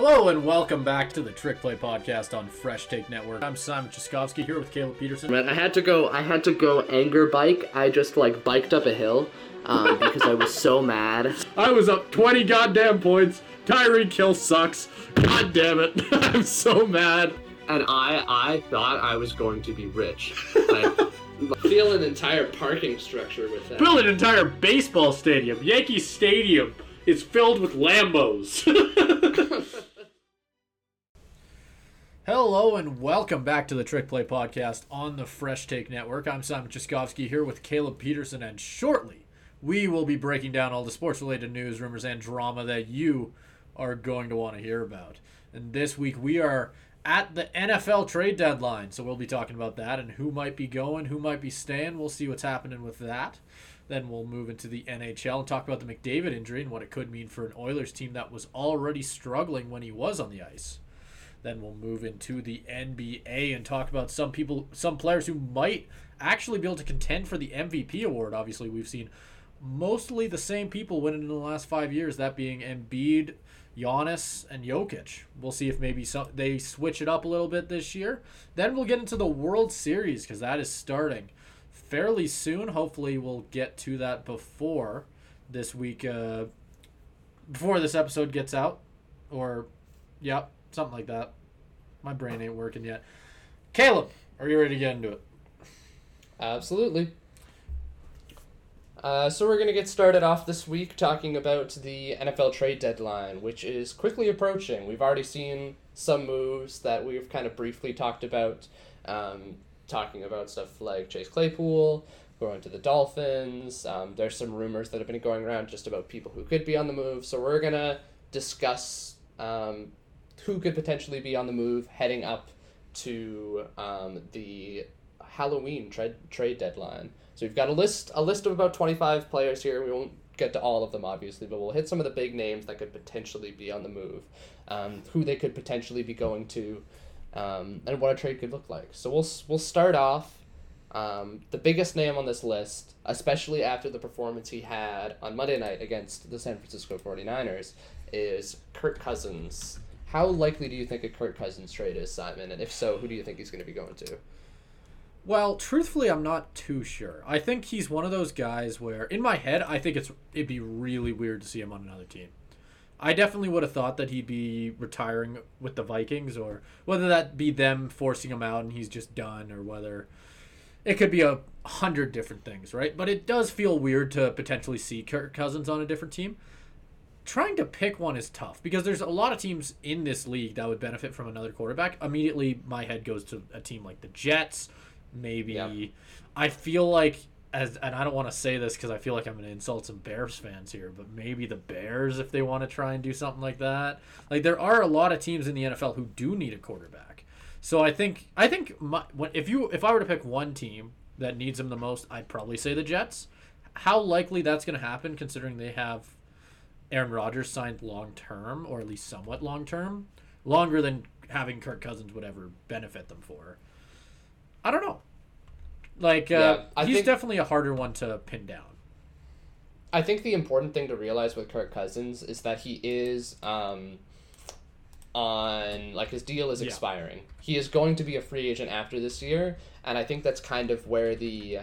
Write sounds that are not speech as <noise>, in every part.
Hello and welcome back to the Trick Play Podcast on Fresh Take Network. I'm Simon Chaskovsky here with Caleb Peterson. Man, I had to go. I had to go anger bike. I just like biked up a hill um, <laughs> because I was so mad. I was up 20 goddamn points. Tyreek Hill sucks. God damn it. <laughs> I'm so mad. and I I thought I was going to be rich. Like, <laughs> feel an entire parking structure with that. Build an entire baseball stadium. Yankee Stadium is filled with Lambos. Hello and welcome back to the Trick Play Podcast on the Fresh Take Network. I'm Simon Chaskovsky here with Caleb Peterson, and shortly we will be breaking down all the sports related news, rumors, and drama that you are going to want to hear about. And this week we are at the NFL trade deadline, so we'll be talking about that and who might be going, who might be staying. We'll see what's happening with that. Then we'll move into the NHL and talk about the McDavid injury and what it could mean for an Oilers team that was already struggling when he was on the ice. Then we'll move into the NBA and talk about some people, some players who might actually be able to contend for the MVP award. Obviously, we've seen mostly the same people winning in the last five years, that being Embiid, Giannis, and Jokic. We'll see if maybe some, they switch it up a little bit this year. Then we'll get into the World Series because that is starting fairly soon. Hopefully, we'll get to that before this week, uh, before this episode gets out, or yep, something like that. My brain ain't working yet. Caleb, are you ready to get into it? Absolutely. Uh, so we're going to get started off this week talking about the NFL trade deadline, which is quickly approaching. We've already seen some moves that we've kind of briefly talked about, um, talking about stuff like Chase Claypool going to the Dolphins. Um, there's some rumors that have been going around just about people who could be on the move. So we're going to discuss um, who could potentially be on the move heading up to um, the Halloween trade trade deadline. So we've got a list a list of about twenty five players here. We won't get to all of them obviously, but we'll hit some of the big names that could potentially be on the move, um, who they could potentially be going to, um, and what a trade could look like. So we'll we'll start off. Um, the biggest name on this list, especially after the performance he had on Monday night against the San Francisco 49ers, is Kirk Cousins. How likely do you think a Kirk Cousins trade is, Simon? And if so, who do you think he's going to be going to? Well, truthfully, I'm not too sure. I think he's one of those guys where, in my head, I think it's it'd be really weird to see him on another team. I definitely would have thought that he'd be retiring with the Vikings, or whether that be them forcing him out and he's just done, or whether it could be a hundred different things, right? But it does feel weird to potentially see Kirk Cousins on a different team. Trying to pick one is tough because there's a lot of teams in this league that would benefit from another quarterback. Immediately, my head goes to a team like the Jets. Maybe Yep. I feel like as and I don't want to say this because I feel like I'm going to insult some Bears fans here, but maybe the Bears if they want to try and do something like that. Like there are a lot of teams in the NFL who do need a quarterback. So I think I think my, if you if I were to pick one team that needs him the most, I'd probably say the Jets. How likely that's going to happen considering they have Aaron Rodgers signed long term or at least somewhat long term, longer than having Kirk Cousins would ever benefit them for. I don't know. Like uh, Yeah, he's think- definitely a harder one to pin down. I think the important thing to realize with Kirk Cousins is that he is um, on like his deal is Yeah. expiring. He is going to be a free agent after this year, and I think that's kind of where the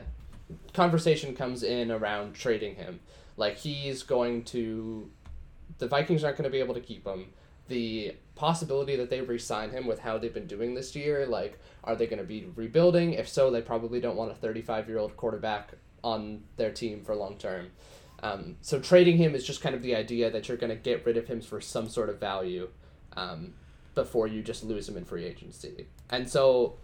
conversation comes in around trading him. Like he's going to, the Vikings aren't going to be able to keep him. The possibility that they re-sign him with how they've been doing this year, like, are they going to be rebuilding? If so, they probably don't want a 35 year old quarterback on their team for long term. Um, so trading him is just kind of the idea that you're going to get rid of him for some sort of value um, before you just lose him in free agency. And so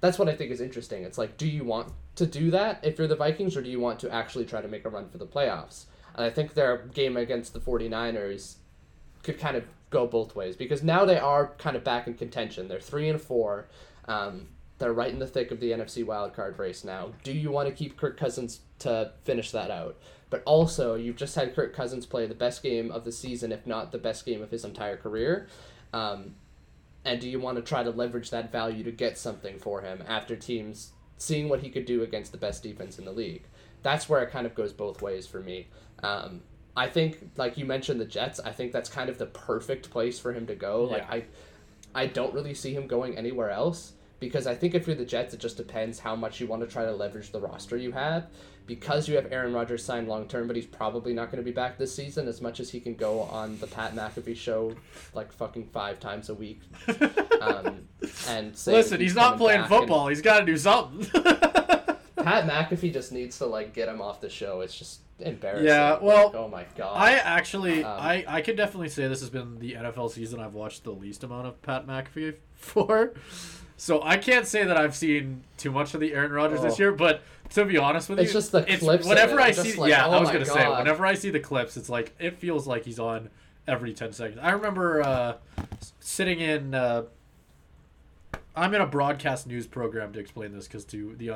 that's what I think is interesting. It's like, do you want to do that if you're the Vikings, or do you want to actually try to make a run for the playoffs? And I think their game against the 49ers could kind of go both ways because now they are kind of back in contention. They're three and four. Um, they're right in the thick of the NFC wildcard race now. Do you want to keep Kirk Cousins to finish that out? But also, you've just had Kirk Cousins play the best game of the season, if not the best game of his entire career. Um, and do you want to try to leverage that value to get something for him after teams seeing what he could do against the best defense in the league? That's where it kind of goes both ways for me. Um, I think, like you mentioned, the Jets. I think that's kind of the perfect place for him to go. Like I, I don't really see him going anywhere else because I think if you're the Jets, it just depends how much you want to try to leverage the roster you have. Because you have Aaron Rodgers signed long term, but he's probably not going to be back this season. As much as he can go on the Pat McAfee show like fucking five times a week, <laughs> um, and say Listen, that he's not playing back and- football. He's got to do something. <laughs> Pat McAfee just needs to like get him off the show. It's just embarrassing. Yeah, Like, well, oh my god. I actually, Um, I, I could definitely say this has been the NFL season I've watched the least amount of Pat McAfee for. So I can't say that I've seen too much of the Aaron Rodgers this Oh. year, but to be honest with It's you, it's just the clips of Whenever I see, like, yeah, oh I was gonna say, whenever I see the clips, it's like it feels like he's on every ten seconds. I remember uh, sitting in. Uh, I'm in a broadcast news program to explain this because to the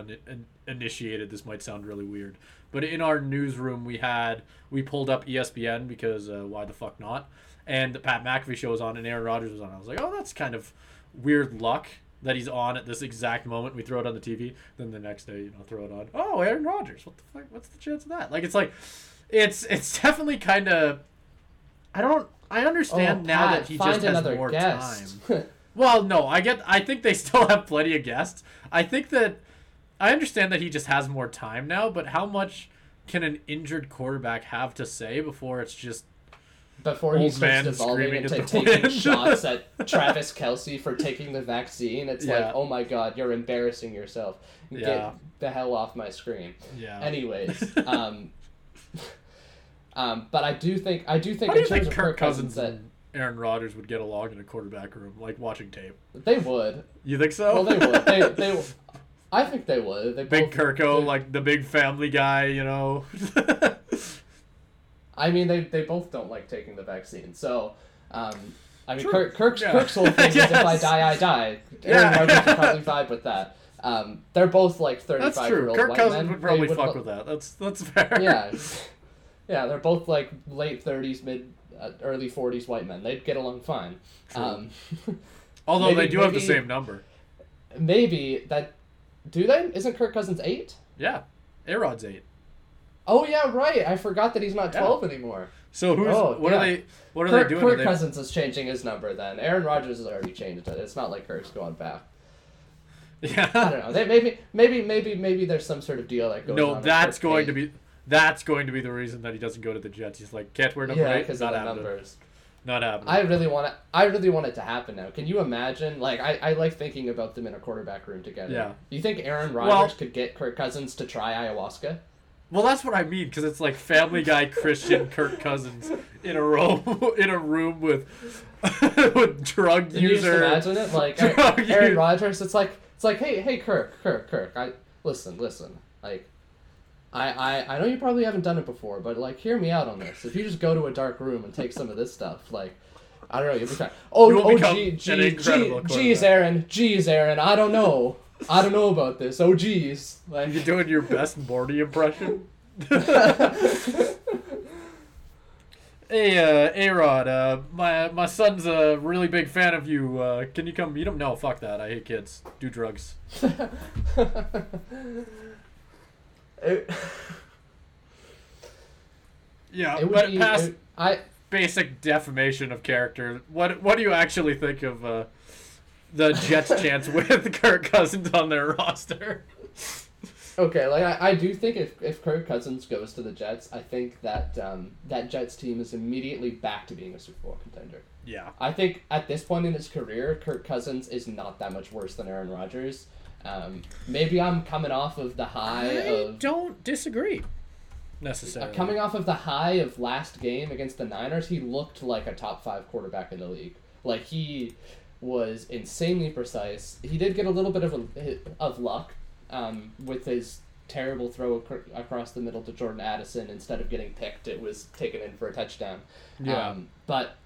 uninitiated, this might sound really weird. But in our newsroom, we had we pulled up ESPN because uh, why the fuck not? And the Pat McAfee show was on, and Aaron Rodgers was on. I was like, oh, that's kind of weird luck that he's on at this exact moment. We throw it on the TV, then the next day, you know, throw it on. Oh, Aaron Rodgers. What the fuck? What's the chance of that? Like, it's like, it's it's <laughs> definitely kind of. I don't. I understand Oh, now Pat, that he just has more guest. time. <laughs> Well, no, I get. I think they <laughs> still have plenty of guests. I think that I understand that he just has more time now. But how much can an injured quarterback have to say before it's just Before he Old starts man devolving screaming into taking shots at <laughs> Travis Kelce for taking the vaccine, it's Yeah. like, oh my god, you're embarrassing yourself. Get Yeah. the hell off my screen. yeah? Anyways, <laughs> um, um, but I do think I do think how do in you terms think of Kirk Cousins that and Aaron Rodgers would get along in a quarterback room, like watching tape? they would. You think so? Well, they would. <laughs> They they. I think they would. They Big both, Kirko, they- like the big family guy, you know. <laughs> I mean, they, they both don't like taking the vaccine. So, um, I mean, Kirk, Kirk's, Yeah. Kirk's whole thing is if <laughs> I die, I die. Aaron Yeah. Rodgers would probably vibe with that. Um, they're both like That's 35 year old Kirk white Cousins men. would probably They fuck lo- with that. That's that's fair. Yeah. Yeah, they're both like late 30s, mid, early 40s white men. They'd get along fine. Um, <laughs> Although Maybe- they do have the same number. maybe that. Do they? Isn't Kirk Cousins 8? Yeah. A-Rod's eight. Oh, yeah, right. I forgot that he's not Yeah. 12 anymore. So who's Oh, what yeah. are they what are Kirk, they doing? Kirk they- Cousins is changing his number then. Aaron Rodgers has already changed it. It's not like Kirk's going back. <laughs> Yeah. I don't know. They, maybe, maybe, maybe, maybe there's some sort of deal that goes on. No, that's going to be that's going to be the reason that he doesn't go to the Jets. He's like, can't wear number yeah, eight. because Not happening. numbers. Not happening. I really want it. I really want it to happen now. Can you imagine? Like, I, I like thinking about them in a quarterback room together. Yeah. Do you think Aaron Well- Rodgers could get Kirk Cousins to try ayahuasca? Well, that's what I mean because it's like Family Guy, <laughs> Christian, Kirk Cousins in a room <laughs> in a room with <laughs> with drug Can you just imagine it? Like Drug Aaron. Rodgers. It's like it's like, hey, hey, Kirk, Kirk, Kirk. I listen, listen. Like, I, I, I know you probably haven't done it before, but like, hear me out on this. If you just go to a dark room and take some of this stuff, like, I don't know, you'll be fine. Oh, oh, gee, gee, gee, geez. Aaron, geez, Aaron. I don't know. I don't know about this. Oh, geez. Like, You're doing your best Morty impression. <laughs> Hey, uh, A-Rod, uh, my my son's a really big fan of you. Uh, can you come meet him? No, fuck that. I hate kids. Do drugs. <laughs> it, <laughs> Yeah, it but be. past it- I basic defamation of character, what what do you actually think of uh, the Jets' <laughs> chance with Kirk Cousins on their roster? Okay, like I, I do think if, if Kirk Cousins goes to the Jets, I think that um, that Jets team is immediately back to being a Super Bowl contender. Yeah, I think at this point in his career, Kirk Cousins is not that much worse than Aaron Rodgers. Um, maybe I'm coming off of the high I of don't disagree uh, necessarily. coming off of the high of last game against the Niners. He looked like a top five quarterback in the league. Like he was insanely precise. He did get a little bit of a, of luck um, with his terrible throw ac- across the middle to Jordan Addison. Instead of getting picked, it was taken in for a touchdown. Yeah. Um, but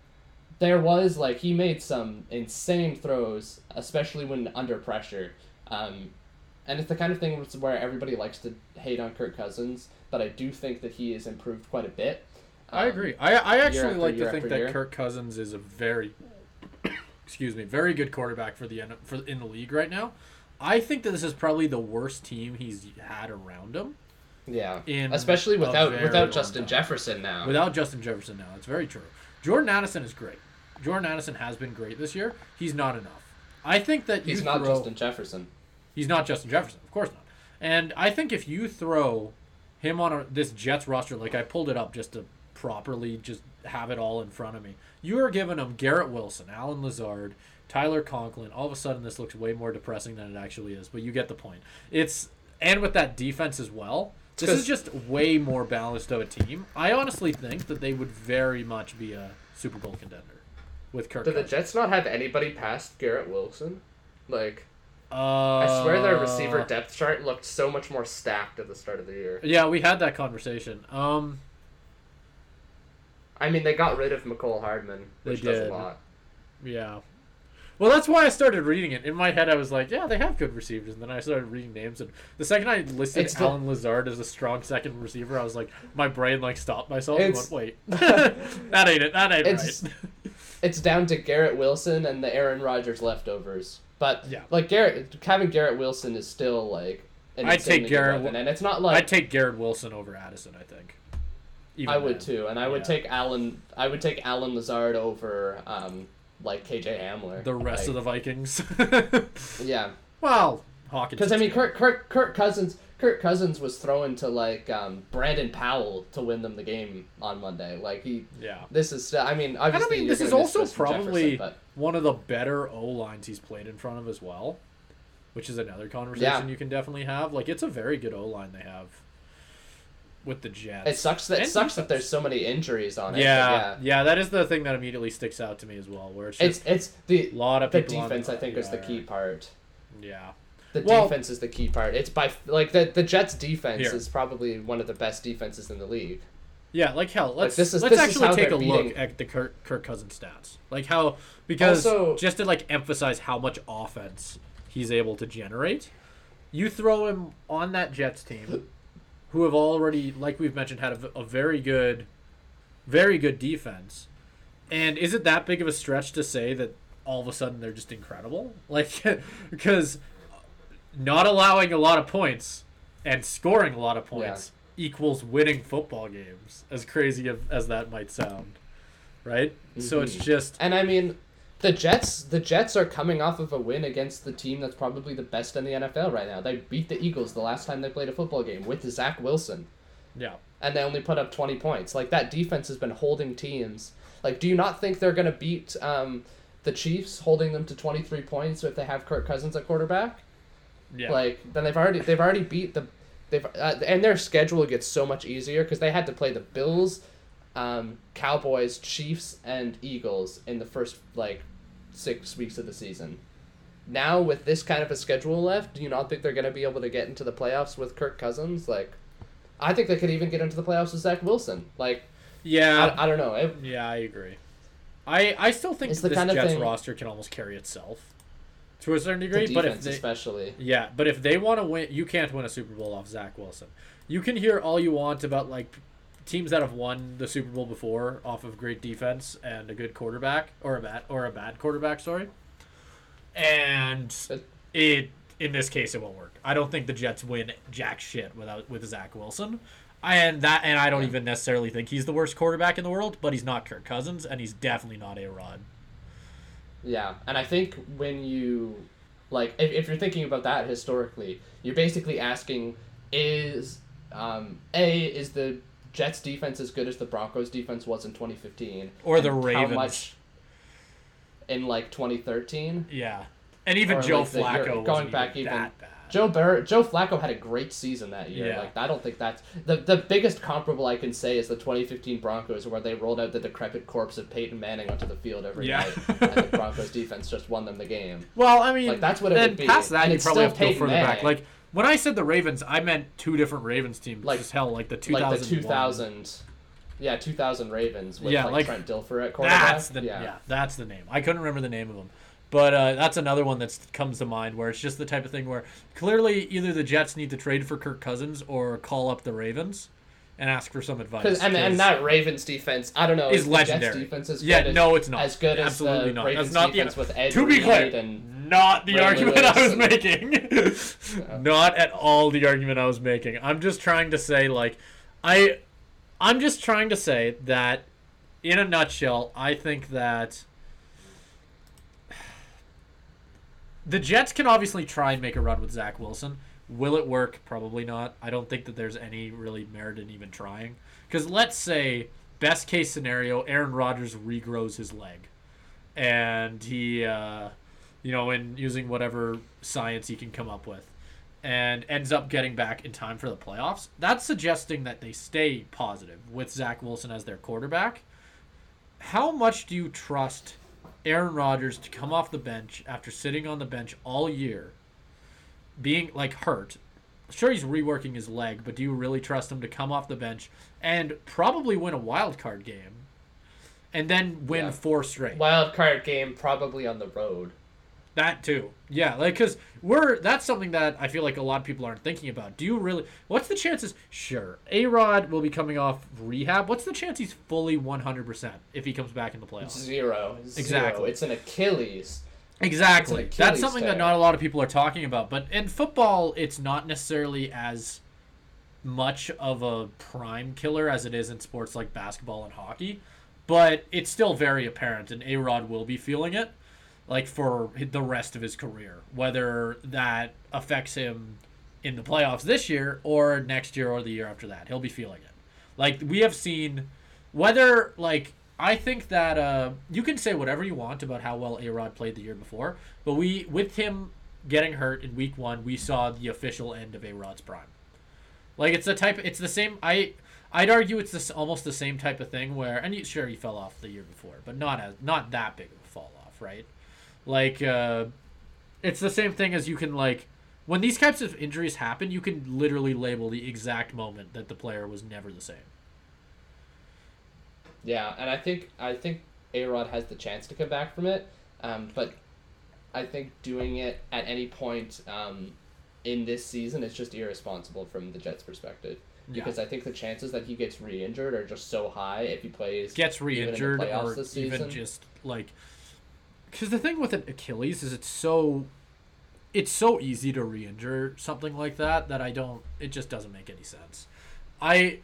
there was like he made some insane throws, especially when under pressure. Um, and it's the kind of thing where everybody likes to hate on Kirk Cousins, but I do think that he has improved quite a bit. I Um, agree. I I actually like to think that year. Kirk Cousins is a very, <coughs> excuse me, very good quarterback for the for in the league right now. I think that this is probably the worst team he's had around him. Yeah, in especially without without Justin time. Jefferson now. Without Justin Jefferson now, it's very true. Jordan Addison is great. Jordan Addison has been great this year. He's not enough. I think that He's not throw, Justin Jefferson. He's not Justin Jefferson, of course not. And I think if you throw him on a, this Jets roster, like I pulled it up just to properly just have it all in front of me, you are giving him Garrett Wilson, Allen Lazard, Tyler Conklin. All of a sudden, this looks way more depressing than it actually is. But you get the point. It's and with that defense as well. This is just way more balanced of a team. I honestly think that they would very much be a Super Bowl contender with Kirk. Do the Jets not have anybody past Garrett Wilson? Like, Uh, I swear their receiver depth chart looked so much more stacked at the start of the year. Yeah, we had that conversation. Um, I mean, they got rid of Mecole Hardman, They which does did. a lot. Yeah. Well, that's why I started reading it. In my head, I was like, yeah, they have good receivers. And then I started reading names. And the second I listed It's the- Allen Lazard as a strong second receiver, I was like, my brain like stopped myself and It's- went, wait, <laughs> <laughs> that ain't it. That ain't It's- right. <laughs> It's down to Garrett Wilson and the Aaron Rodgers leftovers. But Yeah. like Garrett, having Garrett Wilson is still like an I'd take Garrett weapon, and it's not like I'd take Garrett Wilson over Addison, I think. Even I would then. too, and I would Yeah. take Allen. I would take Allen Lazard over um like KJ Hamler. The rest of the Vikings. <laughs> yeah, well, Hawkins. because I mean. Kirk, Kirk, Kirk Cousins, Kirk Cousins was throwing to like um, Brandon Powell to win them the game on Monday. Like he, Yeah. this is. still- I mean, obviously, I mean, this is also probably Jefferson, one of the better O lines he's played in front of as well, which is another conversation Yeah. you can definitely have. Like, it's a very good O line they have with the Jets. it sucks that And sucks that there's so many injuries on it. Yeah, yeah. yeah, that is the thing that immediately sticks out to me as well. Where it's It's just it's the lot of the defense. I think is the key part. Yeah, The Well- defense is the key part. It's by like the the Jets defense Here. is probably one of the best defenses in the league. Yeah. Like hell, let's this is- let's this actually how take a they're look at the Kirk, Kirk Cousins stats. Like how because Also- just to like emphasize how much offense he's able to generate. You throw him on that Jets team, who have already, like we've mentioned, had a, a very good, very good defense. And is it that big of a stretch to say that all of a sudden they're just incredible? Like, <laughs> because not allowing a lot of points and scoring a lot of points equals winning football games, as crazy as that might sound. Right? So it's Mhm. just. And I mean, the Jets the Jets are coming off of a win against the team that's probably the best in the NFL right now. They beat the Eagles the last time they played a football game with Zach Wilson, Yeah. and they only put up twenty points. Like that defense has been holding teams. Like, do you not think they're gonna beat um, the Chiefs, holding them to twenty three points if they have Kirk Cousins at quarterback? Yeah. Like then they've already they've already beat the they've uh, and their schedule gets so much easier because they had to play the Bills, um, Cowboys, Chiefs, and Eagles in the first like six weeks of the season. Now with this kind of a schedule left, do you not think they're gonna be able to get into the playoffs with Kirk Cousins? Like, I think they could even get into the playoffs with Zach Wilson. Like, yeah. I, I don't know. It, Yeah, I agree. I I still think this kind of Jets thing- roster can almost carry itself to a certain the degree. But if they, especially. yeah, but if they want to win, you can't win a Super Bowl off Zach Wilson. You can hear all you want about like teams that have won the Super Bowl before off of great defense and a good quarterback or a bad or a bad quarterback. Sorry, and it in this case it won't work. I don't think the Jets win jack shit without with Zach Wilson. And that and I don't Yeah. even necessarily think he's the worst quarterback in the world, but he's not Kirk Cousins and he's definitely not A Rod. Yeah, and I think when you like if, if you're thinking about that historically, you're basically asking is um, a is the Jets defense as good as the Broncos defense was in 2015 Or the Ravens. how much in like 2013 Yeah. And even Or, Joe like, the- Flacco going back even even- that bad. Joe Joe Flacco had a great season that year. Yeah. Like I don't think that's the the biggest comparable I can say is the 2015 Broncos where they rolled out the decrepit corpse of Peyton Manning onto the field every Yeah. night, and the Broncos defense just won them the game. Well, I mean, Like, that's what it would be. past that, And you probably have to go Peyton further back. Like when I said the Ravens, I meant two different Ravens teams. Like- Just hell, like the 2001. like the 2000 yeah 2000 ravens with Yeah, like, like, trent dilfer at quarterback That's the yeah. yeah. that's the name. I couldn't remember the name of them, but uh, that's another one that comes to mind where it's just the type of thing where clearly either the Jets need to trade for Kirk Cousins or call up the Ravens and ask for some advice. 'Cause- and, and 'cause- that Ravens defense, I don't know, is Jets legendary. defense as yeah, good as, no, it's not. as good Absolutely as the not. Ravens That's not defense the, with Ed To be Reed clear, and not the Ray argument I was Lewis. making. <laughs> <laughs> not at all the argument I was making. I'm just trying to say like I I'm just trying to say that in a nutshell, I think that the Jets can obviously try and make a run with Zach Wilson. Will it work? Probably not. I don't think that there's any really merit in even trying. Because let's say, best case scenario, Aaron Rodgers regrows his leg. And he, uh, you know, in using whatever science he can come up with, and ends up getting back in time for the playoffs. That's suggesting that they stay positive with Zach Wilson as their quarterback. How much do you trust Aaron Rodgers to come off the bench after sitting on the bench all year, being like hurt? Sure, he's reworking his leg, but do you really trust him to come off the bench and probably win a wild card game, and then win Yeah. four straight? Wild card game probably on the road. That too, yeah, like because we're that's something that I feel like a lot of people aren't thinking about. Do you really? What's the chances? Sure, A Rod will be coming off rehab. What's the chance he's fully one hundred percent if he comes back in the playoffs? Zero. Zero. Exactly. It's an Achilles. Exactly. An That's Achilles something that not a lot of people are talking about. But in football, it's not necessarily as much of a prime killer as it is in sports like basketball and hockey. But it's still very apparent, and A Rod will be feeling it, like for the rest of his career. Whether that affects him in the playoffs this year or next year or the year after that, he'll be feeling it. Like we have seen, whether like I think that uh, you can say whatever you want about how well A Rod played the year before, but we with him getting hurt in week one, we saw the official end of A Rod's prime. Like it's the type, it's the same. I I'd argue it's this almost the same type of thing where, and you, sure he fell off the year before, but not as not that big of a fall off, right? Like uh, it's the same thing as you can like when these types of injuries happen, you can literally label the exact moment that the player was never the same. Yeah, and I think I think A Rod has the chance to come back from it, um, but I think doing it at any point um, in this season is just irresponsible from the Jets' perspective. Yeah. Because I think the chances that he gets re-injured are just so high if he plays gets even in the re-injured playoffs or this even just like because the thing with an Achilles is it's so it's so easy to re-injure something like that that I don't it just doesn't make any sense. I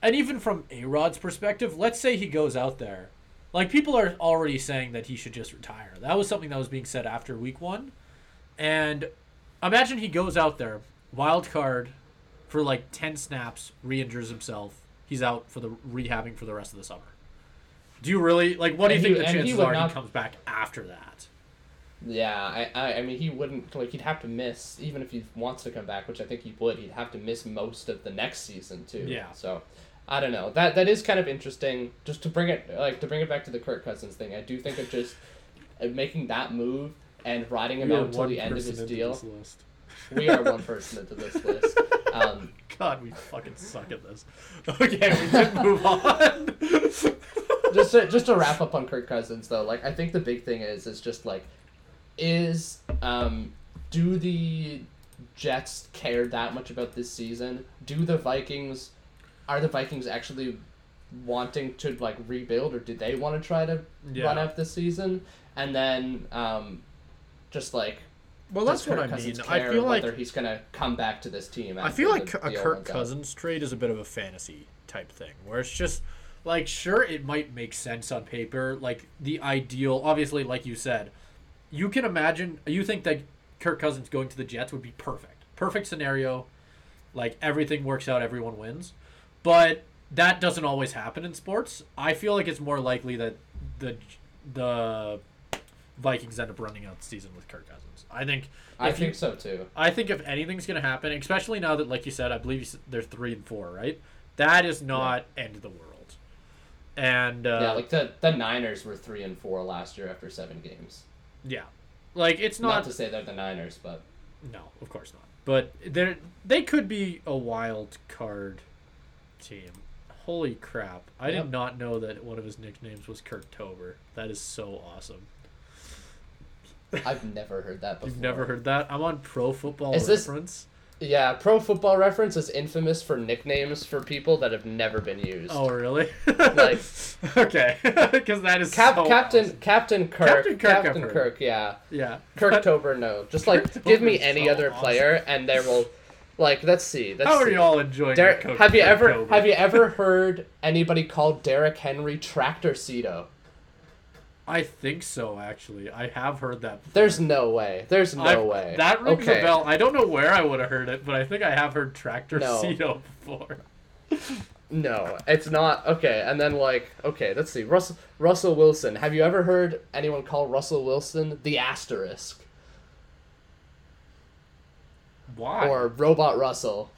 and even from A Rod's perspective, let's say he goes out there. Like people are already saying that he should just retire. That was something that was being said after week one. And imagine he goes out there, wild card for like ten snaps, re-injures himself. He's out for the rehabbing for the rest of the summer. Do you really like? What do you And think he- the and he are not- he comes back after that? Yeah, I, I, I mean, he wouldn't like he'd have to miss even if he wants to come back, which I think he would. He'd have to miss most of the next season too. Yeah. So, I don't know. That that is kind of interesting. Just to bring it like to bring it back to the Kirk Cousins thing, I do think of just uh, making that move and riding him out until the end of his deal. We are one person into this list. <laughs> Um, God, we fucking suck at this. <laughs> Okay, we should move <laughs> on. Just to, just to wrap up on Kirk Cousins though, like I think the big thing is is just like is um do the Jets care that much about this season? Do the Vikings are the Vikings actually wanting to like rebuild or do they want to try to Yeah. run out this season? And then um just like well, that's what I mean. I feel like he's gonna come back to this team. I feel like the a deal Kirk. Cousins trade is a bit of a fantasy type thing, where it's just like sure it might make sense on paper, like the ideal. Obviously, like you said, you can imagine. You think that Kirk Cousins going to the Jets would be perfect, perfect scenario, like everything works out, everyone wins, but that doesn't always happen in sports. I feel like it's more likely that the the Vikings end up running out the season with Kirk Cousins. I think. I if you- think so too. I think if anything's going to happen, especially now that, like you said, I believe they're three and four, right? That is not end of the world. And uh, yeah, like the the Niners were three and four last year after seven games. yeah, like it's Not, not. to say they're the Niners, but no, of course not. But they they could be a wild card team. Holy crap! I Yep. did not know that one of his nicknames was Kirk Tober. That is so awesome. I've never heard that before. You've never heard that? I'm on Pro Football Is this- Reference. Yeah, Pro Football Reference is infamous for nicknames for people that have never been used. Oh, really? <laughs> Like- okay, <laughs> because that is Cap- so Captain awesome. Captain Kirk Captain Kirk, Captain heard. Kirk, yeah. Yeah. Kirktober, no. <laughs> Just like give me any so other awesome. player, and there will, like, let's see. Let's How are see. you all enjoying Derek, your Coke have you ever have you ever heard anybody called Derrick Henry Tractorcito? I think so, actually. I have heard that. Before. There's no way. There's no I- way. That rings okay. a bell. I don't know where I would have heard it, but I think I have heard Tractor No. Cedo before. No, it's not. Okay, and then like, okay, let's see. Russell Russell Wilson. Have you ever heard anyone call Russell Wilson the asterisk Why? or Robot Russell?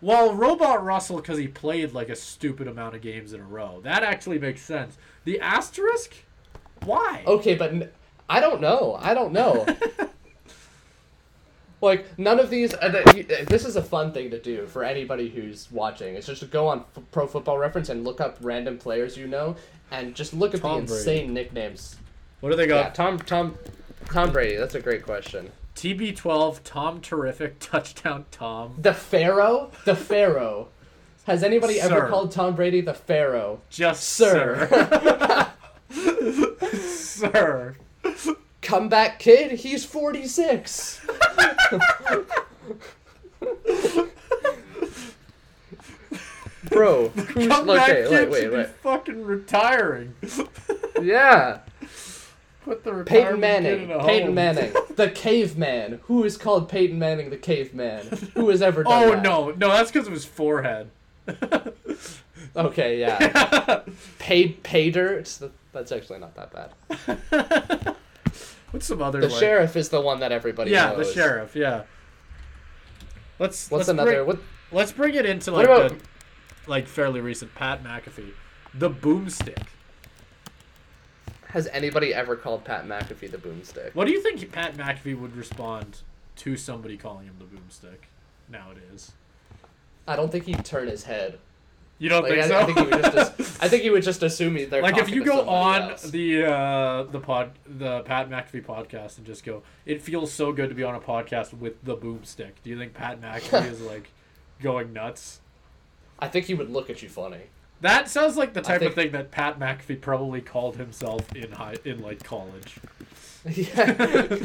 Well, Robot Russell, because he played like a stupid amount of games in a row. That actually makes sense. The asterisk? Why? Okay, but n- I don't know. I don't know. <laughs> like none of these. Uh, th- you- uh, this is a fun thing to do for anybody who's watching. It's just to go on F- Pro Football Reference and look up random players you know, and just look at Tom the Brady. insane nicknames. What do they Yeah, got? Tom Tom Tom Brady. That's a great question. TB12, Tom Terrific, Touchdown Tom. The Pharaoh. The Pharaoh. Has anybody ever called Tom Brady the Pharaoh? Just Sir. Sir. <laughs> Comeback kid. He's forty six. Bro, who's Come okay? back, Wait, kid wait, should wait. be fucking retiring. Yeah, Put the Peyton Manning. in Peyton. Manning, <laughs> the caveman. Who is called Peyton Manning, the caveman? Who has ever done Oh that? no, no, that's because of his forehead. <laughs> Okay, yeah. <laughs> Paid Pater. It's the, that's actually not that bad. What's some other The like- sheriff is the one that everybody Yeah, knows. the sheriff. Yeah. Let's What's let's another? Bring, What? let's bring it into like about- the like fairly recent Pat McAfee, the boomstick. Has anybody ever called Pat McAfee the boomstick? What do you think Pat McAfee would respond to somebody calling him the boomstick nowadays? I don't think he'd turn his head. You don't Like, think I, so? I think he would just. <laughs> I think he would just assume he- they're like if you go on else. the uh, the pod the Pat McAfee podcast and just go, it feels so good to be on a podcast with the boomstick. Do you think Pat McAfee <laughs> is like going nuts? I think he would look at you funny. That sounds like the type think- of thing that Pat McAfee probably called himself in high in like college. <laughs> yeah.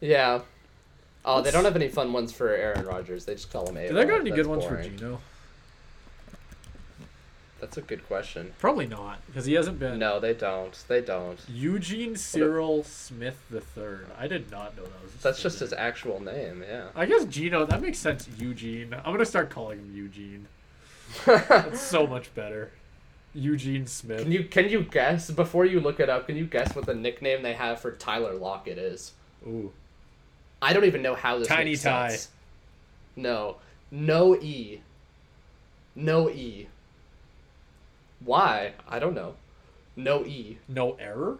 yeah. Oh, they don't have any fun ones for Aaron Rodgers. They just call him A. Do they got any That's good ones boring. for Gino? That's a good question. Probably not, because he hasn't been. No, they don't. They don't. Eugene Cyril Smith the Third. I did not know that was. That's just his actual name. Yeah. I guess Gino. That makes sense. Eugene. I'm gonna start calling him Eugene. That's <laughs> so much better. Eugene Smith. Can you can you guess before you look it up? Can you guess what the nickname they have for Tyler Lockett is? Ooh. I don't even know how this Tiny makes Ty. sense. No, no e. No e. Why? I don't know. No e. No error.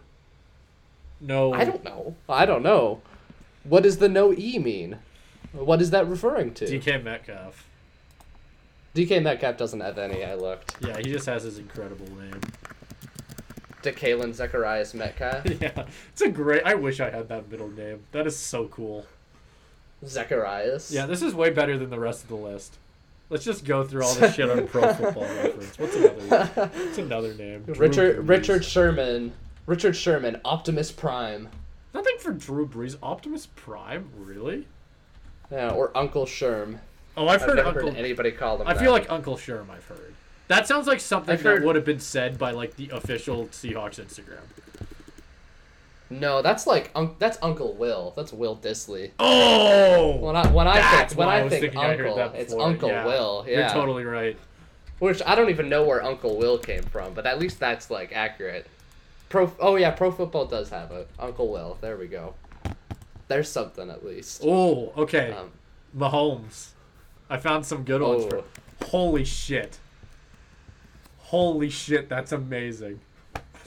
No. I don't know. I don't know. What does the no e mean? What is that referring to? DK Metcalf. DK Metcalf doesn't have any. I looked. Yeah, he just has his incredible name. DeKaylin Zecharius Metcalf. <laughs> yeah, it's a great. I wish I had that middle name. That is so cool. Zacharias. Yeah, this is way better than the rest of the list. Let's just go through all this shit on Pro <laughs> Football Reference. What's another? What's another name? Richard Richard Sherman. Richard Sherman. Optimus Prime. Nothing for Drew Brees. Optimus Prime, really? Yeah, or Uncle Sherm. Oh, I've, I've heard never Uncle. heard anybody call him. I that. feel like Uncle Sherm. I've heard. That sounds like something I've that heard- would have been said by like the official Seahawks Instagram. no, that's like un- that's Uncle Will. That's Will Dissly. Oh, When I when I think when I think thinking I Uncle, it's. Uncle Yeah. Will. Yeah, You're totally right. Which I don't even know where Uncle Will came from, but at least that's like accurate. Pro. Oh yeah, Pro Football does have a Uncle Will. There we go. There's something at least. Oh, okay. Um, Mahomes. I found some good ones for. Oh. Holy shit. Holy shit, that's amazing.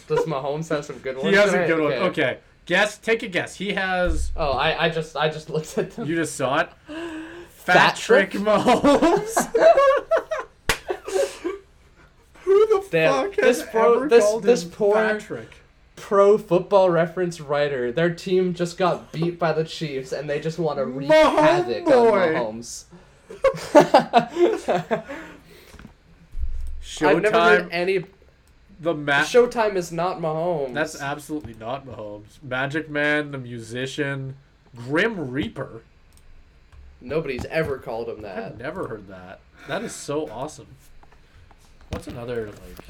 does Mahomes have some good ones? He has a good one. Okay. Guess, take a guess. He has. Oh, I, I just I just looked at them. You just saw it. <gasps> Fat Fat Trick? Mahomes. <laughs> Who the Damn, fuck has this pro- ever this- called this poor- Fat Trick? Pro Football Reference writer. Their team just got beat by the Chiefs, and they just want to wreak havoc on Mahomes. I've never heard Showtime. any. The ma- Showtime is not Mahomes. That's absolutely not Mahomes. Magic Man, the musician, Grim Reaper. Nobody's ever called him that. I've never heard that. That is so awesome. What's another like?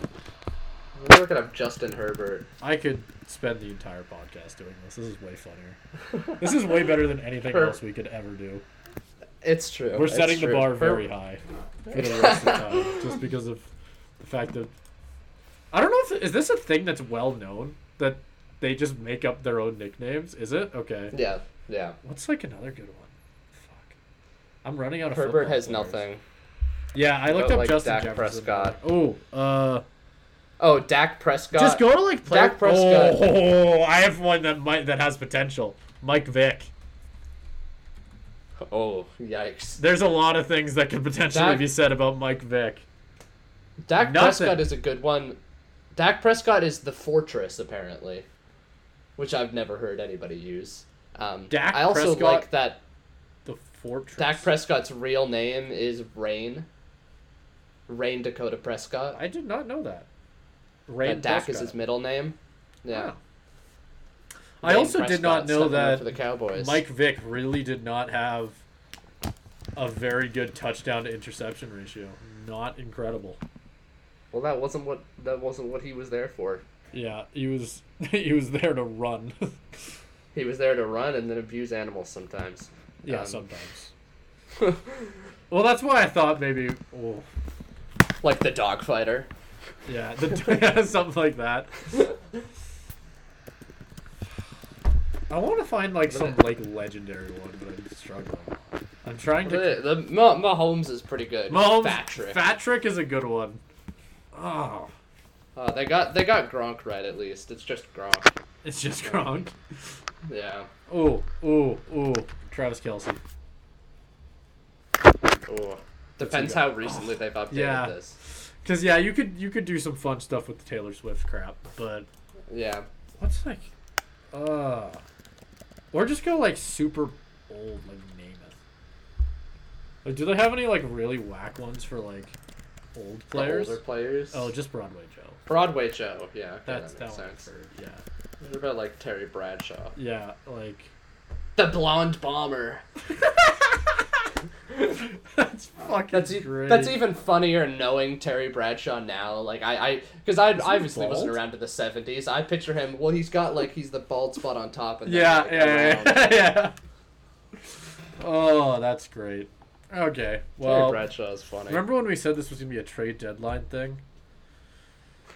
We're looking up Justin Herbert. I could spend the entire podcast doing this. This is way funnier. this is way better than anything Her- else we could ever do. It's true. We're it's setting the bar very high for the <laughs> rest of the time, just because of the fact that I don't know if is this a thing that's well known that they just make up their own nicknames. Is it okay? Yeah, yeah. What's like another good one? Fuck, I'm running out of. Herbert has players. nothing. Yeah, I looked About, up like, Justin Dak Jefferson. Prescott. Oh, uh, Oh, Dak Prescott. just go to like play- Dak Prescott. Oh, <laughs> I have one that might that has potential. Mike Vick. Oh, yikes. There's a lot of things that could potentially Dak- be said about Mike Vick. Dak Nothing. Prescott is a good one. Dak Prescott is the fortress, apparently, which I've never heard anybody use. Um, Dak I also Prescott- like that The fortress. Dak Prescott's real name is Rayne. Rayne Dakota Prescott. I did not know that. Ray But Dak is his middle name. Yeah. I also did not know that for the Cowboys. Mike Vick really did not have a very good touchdown to interception ratio. Not incredible. Well, that wasn't what that wasn't what he was there for. Yeah, he was <laughs> he was there to run. <laughs> He was there to run and then abuse animals sometimes. yeah, Um, sometimes. <laughs> well, that's why I thought maybe. Oh, like the dog fighter. yeah, the, yeah, something like that. I want to find like some like legendary one, but I'm struggling. I'm trying to. The, the Ma- Mahomes is pretty good. Mahomes, Fat trick. Fat Trick is a good one. Oh, Uh, they got they got Gronk right at least. It's just Gronk. it's just Gronk. Yeah. Oh, oh, oh. Travis Kelce. Ooh. Depends how recently they've updated Yeah. this. Cause yeah, you could you could do some fun stuff with the Taylor Swift crap, but Yeah. what's like, uh, or just go like super old, like Namath. Like, do they have any like really whack ones for like old The players? older players. Oh, just Broadway Joe. Broadway Joe. Yeah. Okay, That's that that makes one. Sense. Yeah, What about like Terry Bradshaw? yeah, like The blonde bomber. <laughs> <laughs> <laughs> that's fucking That's great. that's even funnier knowing Terry Bradshaw now. Like I, I, because I obviously wasn't around to the '70s. I picture him. Well, he's got like he's the bald spot on top and then, Yeah, like, yeah, yeah, <laughs> yeah. Oh, that's great. Okay, Terry well, Bradshaw is funny. remember when we said this was gonna be a trade deadline thing?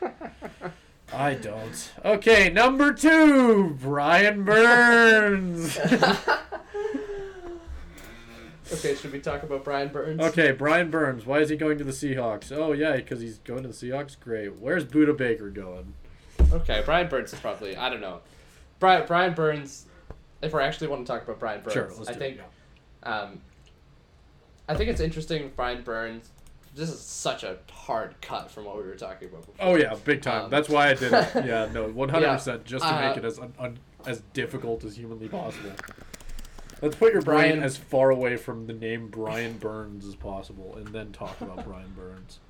<laughs> I don't. Okay, number two, Brian Burns. Okay, should we talk about Brian Burns? okay, Brian Burns. Why is he going to the Seahawks? Oh yeah, because he's going to the Seahawks. Great. Where's Budda Baker going? Okay, Brian Burns is probably I don't know. Brian Brian Burns. If we actually want to talk about Brian Burns, Sure, let's I do think it. yeah. um, I think it's interesting. Brian Burns. This is such a hard cut from what we were talking about before. Oh yeah, big time. Um, That's why I did it. <laughs> Yeah, no, one hundred percent, just to uh, make it as un, un, as difficult as humanly possible. Let's put your brain Brian- as far away from the name Brian Burns as possible, and then talk about <laughs> Brian Burns.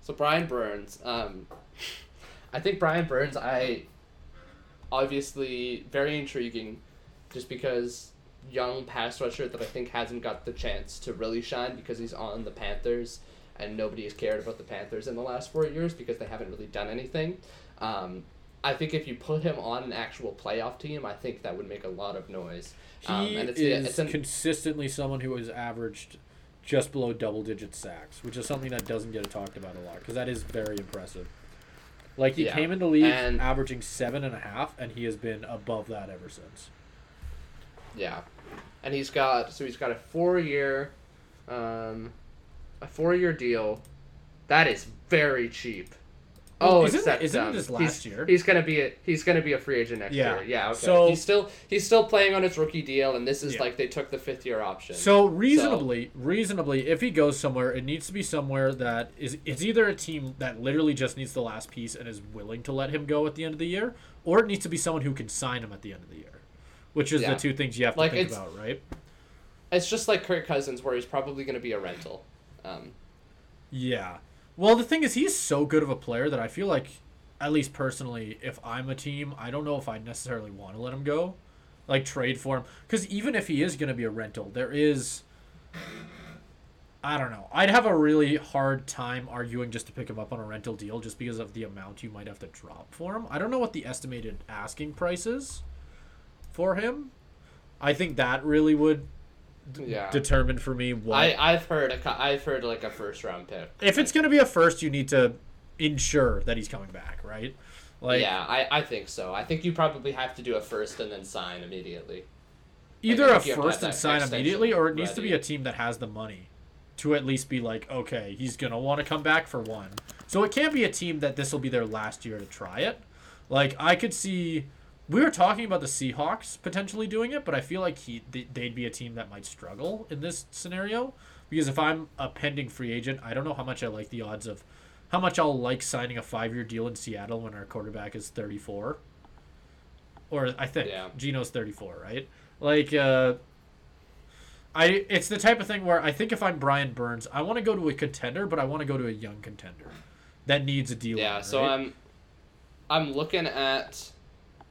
So Brian Burns, um, I think Brian Burns, I obviously very intriguing, just because young pass rusher that I think hasn't got the chance to really shine because he's on the Panthers, and nobody has cared about the Panthers in the last four years because they haven't really done anything. Um, I think if you put him on an actual playoff team, I think that would make a lot of noise. He Um, and it's, is it's an, consistently someone who has averaged just below double digit sacks, which is something that doesn't get talked about a lot because that is very impressive. Like he Yeah, came into the league and- averaging seven and a half, and he has been above that ever since. Yeah, and he's got so he's got a four year, um, a four year deal. That is very cheap. Oh, isn't except, isn't it um, his last he's, year? He's gonna be a he's gonna be a free agent next Yeah. year. Yeah. Okay. So- he's still he's still playing on his rookie deal, and this is Yeah. like they took the fifth year option. So reasonably, reasonably, if he goes somewhere, it needs to be somewhere that is it's either a team that literally just needs the last piece and is willing to let him go at the end of the year, or it needs to be someone who can sign him at the end of the year, which is Yeah. the two things you have to Like, think about, right? it's just like Kirk Cousins, where he's probably gonna be a rental. Um, Yeah. Well, the thing is, he's so good of a player that I feel like, at least personally, if I'm a team, I don't know if I necessarily want to let him go, like trade for him, because even if he is going to be a rental, there is. I don't know. I'd have a really hard time arguing just to pick him up on a rental deal just because of the amount you might have to drop for him. I don't know what the estimated asking price is for him. I think that really would Yeah. determine for me what I I've heard a I've heard like a first round pick. if it's going to be a first, you need to ensure that he's coming back, right? Like yeah, I, I think so. I think you probably have to do a first and then sign immediately. either I a think you have to first and sign immediately, or it needs to be a team that has the money to at least be like, okay, he's gonna want to come back for one. So it can't be a team that this will be their last year to try it. Like I could see, we were talking about the Seahawks potentially doing it, but I feel like he they- they'd be a team that might struggle in this scenario because if I'm a pending free agent, I don't know how much I like the odds of how much I'll like signing a five year deal in Seattle when our quarterback is 34. Or I think Yeah. Geno's 34, right? Like uh I it's the type of thing where I think if I'm Brian Burns, I want to go to a contender, but I want to go to a young contender that needs a deal. Yeah, so I'm I'm looking at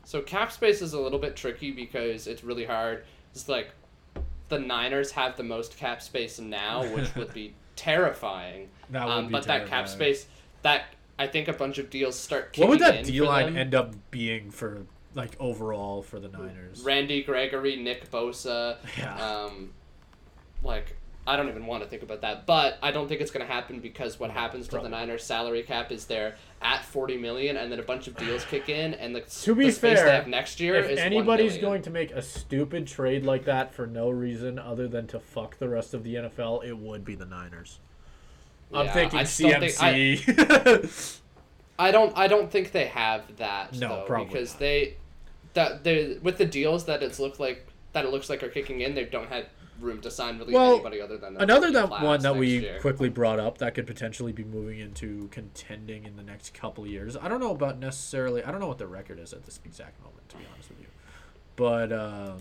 so cap space is a little bit tricky because it's really hard. It's like the Niners have the most cap space now, which would be <laughs> terrifying. That would um, be but that cap space that I think a bunch of deals start What would that D line end up being for like overall for the Niners? Randy Gregory, Nick Bosa, <laughs> Yeah. um, like I don't even want to think about that. But I don't think it's going to happen because what happens to Probably. the Niners salary cap is they're at forty million, and then a bunch of deals kick in, and the, To be the space fair, they have next year if is 1 anybody's million. going to make a stupid trade like that for no reason other than to fuck the rest of the NFL, it would be the Niners. I'm Yeah, thinking I just don't think- I- CMC. <laughs> I don't. I don't think they have that. No, though, probably because not. they that they with the deals that it's looked like that it looks like are kicking in. They don't have room to sign really Well, anybody other than Another that one that we year. quickly brought up that could potentially be moving into contending in the next couple years. I don't know about necessarily. I don't know what the record is at this exact moment, to be honest with you. But uh,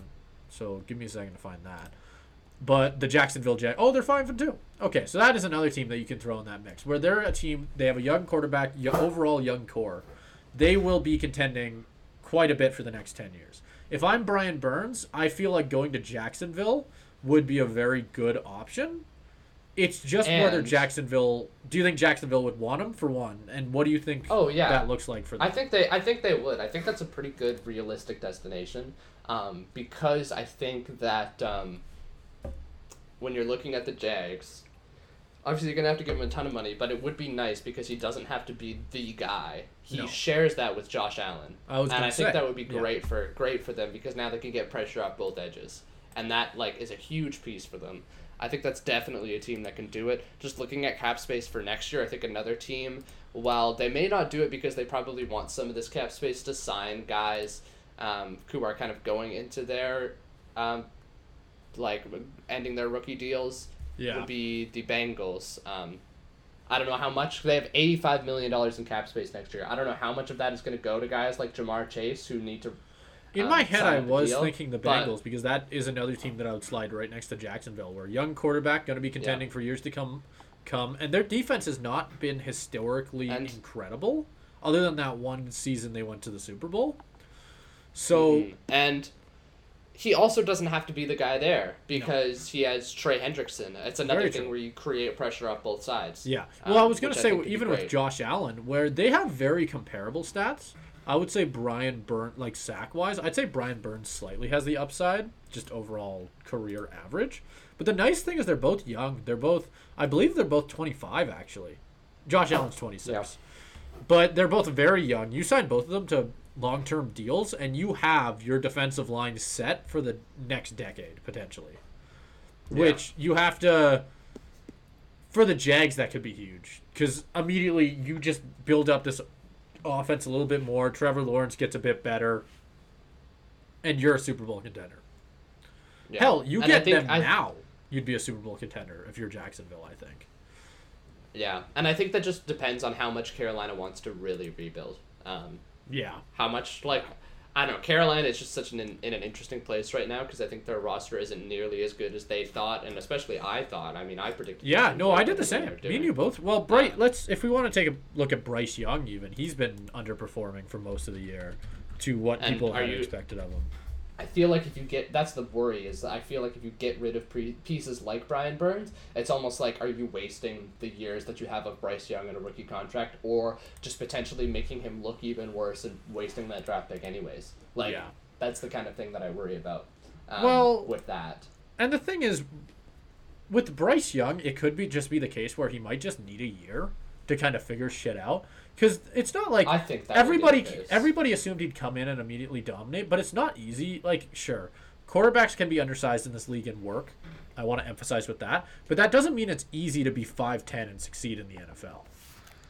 so give me a second to find that. But the Jacksonville Jag. Oh, they're five and two. Okay, so that is another team that you can throw in that mix. Where they're a team, they have a young quarterback, overall young core. They will be contending quite a bit for the next ten years. If I'm Brian Burns, I feel like going to Jacksonville would be a very good option. It's just whether Jacksonville. Do you think Jacksonville would want him for one? And what do you think? Oh, yeah. that looks like for them. I think they. I think they would. I think that's a pretty good realistic destination, um, because I think that um, when you're looking at the Jags, obviously you're gonna have to give him a ton of money, but it would be nice because he doesn't have to be the guy. He No. shares that with Josh Allen, I and I think that would be yeah. great for great for them because now they can get pressure off both edges, and that like is a huge piece for them. I think that's definitely a team that can do it. Just looking at cap space for next year, I think another team, while they may not do it because they probably want some of this cap space to sign guys um, who are kind of going into their, um, like, ending their rookie deals, Yeah. would be the Bengals. Um, I don't know how much. They have $85 million in cap space next year. I don't know how much of that is going to go to guys like Ja'Marr Chase who need to. In um, my head, I was deal, thinking the but- Bengals because that is another team that I would slide right next to Jacksonville, where young quarterback going to be contending for years to come, come, and their defense has not been historically And- incredible, other than that one season they went to the Super Bowl. So Mhm. And he also doesn't have to be the guy there because he has Trey Hendrickson. It's another Very thing true. where you create pressure off both sides. yeah, um, well, I was going to say think could be even with. Josh Allen, where they have very comparable stats. I would say Brian Burn, like sack wise, I'd say Brian Burns slightly has the upside, just overall career average. But the nice thing is they're both young. They're both, I believe, they're both 25 actually. Josh Allen's 26, but they're both very young. You signed both of them to long term deals, and you have your defensive line set for the next decade potentially. Which you have to. For the Jags, that could be huge because immediately you just build up this offense a little bit more. Trevor Lawrence gets a bit better, and you're a Super Bowl contender. Yeah. Hell, you And get them I- now. You'd be a Super Bowl contender if you're Jacksonville. I think. Yeah, and I think that just depends on how much Carolina wants to really rebuild. Um, Yeah. how much like I don't know. Carolina is just such an in, in an interesting place right now because I think their roster isn't nearly as good as they thought, and especially I thought. I mean, I predicted. Yeah, no, I did the same. Me and you both. Well, Bryce, let's if we want to take a look at Bryce Young, even he's been underperforming for most of the year to what people had you- expected of him. I feel like if you get that's the worry is I feel like if you get rid of pre- pieces like Brian Burns, it's almost like are you wasting the years that you have of Bryce Young in a rookie contract, or just potentially making him look even worse and wasting that draft pick anyways? Like Yeah. that's the kind of thing that I worry about. Um, Well- with that, And the thing is, with Bryce Young, it could be just be the case where he might just need a year to kind of figure shit out. Because it's not like I think everybody everybody assumed he'd come in and immediately dominate, but it's not easy. Like, sure, quarterbacks can be undersized in this league and work. I want to emphasize with that, but that doesn't mean it's easy to be five ten and succeed in the NFL,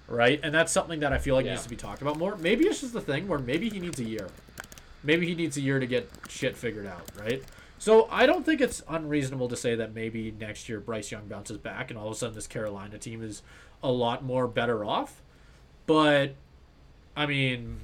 right? And that's something that I feel like Yeah. needs to be talked about more. Maybe it's just the thing where maybe he needs a year. Maybe he needs a year to get shit figured out, right? So I don't think it's unreasonable to say that maybe next year Bryce Young bounces back and all of a sudden this Carolina team is a lot more better off. But I mean,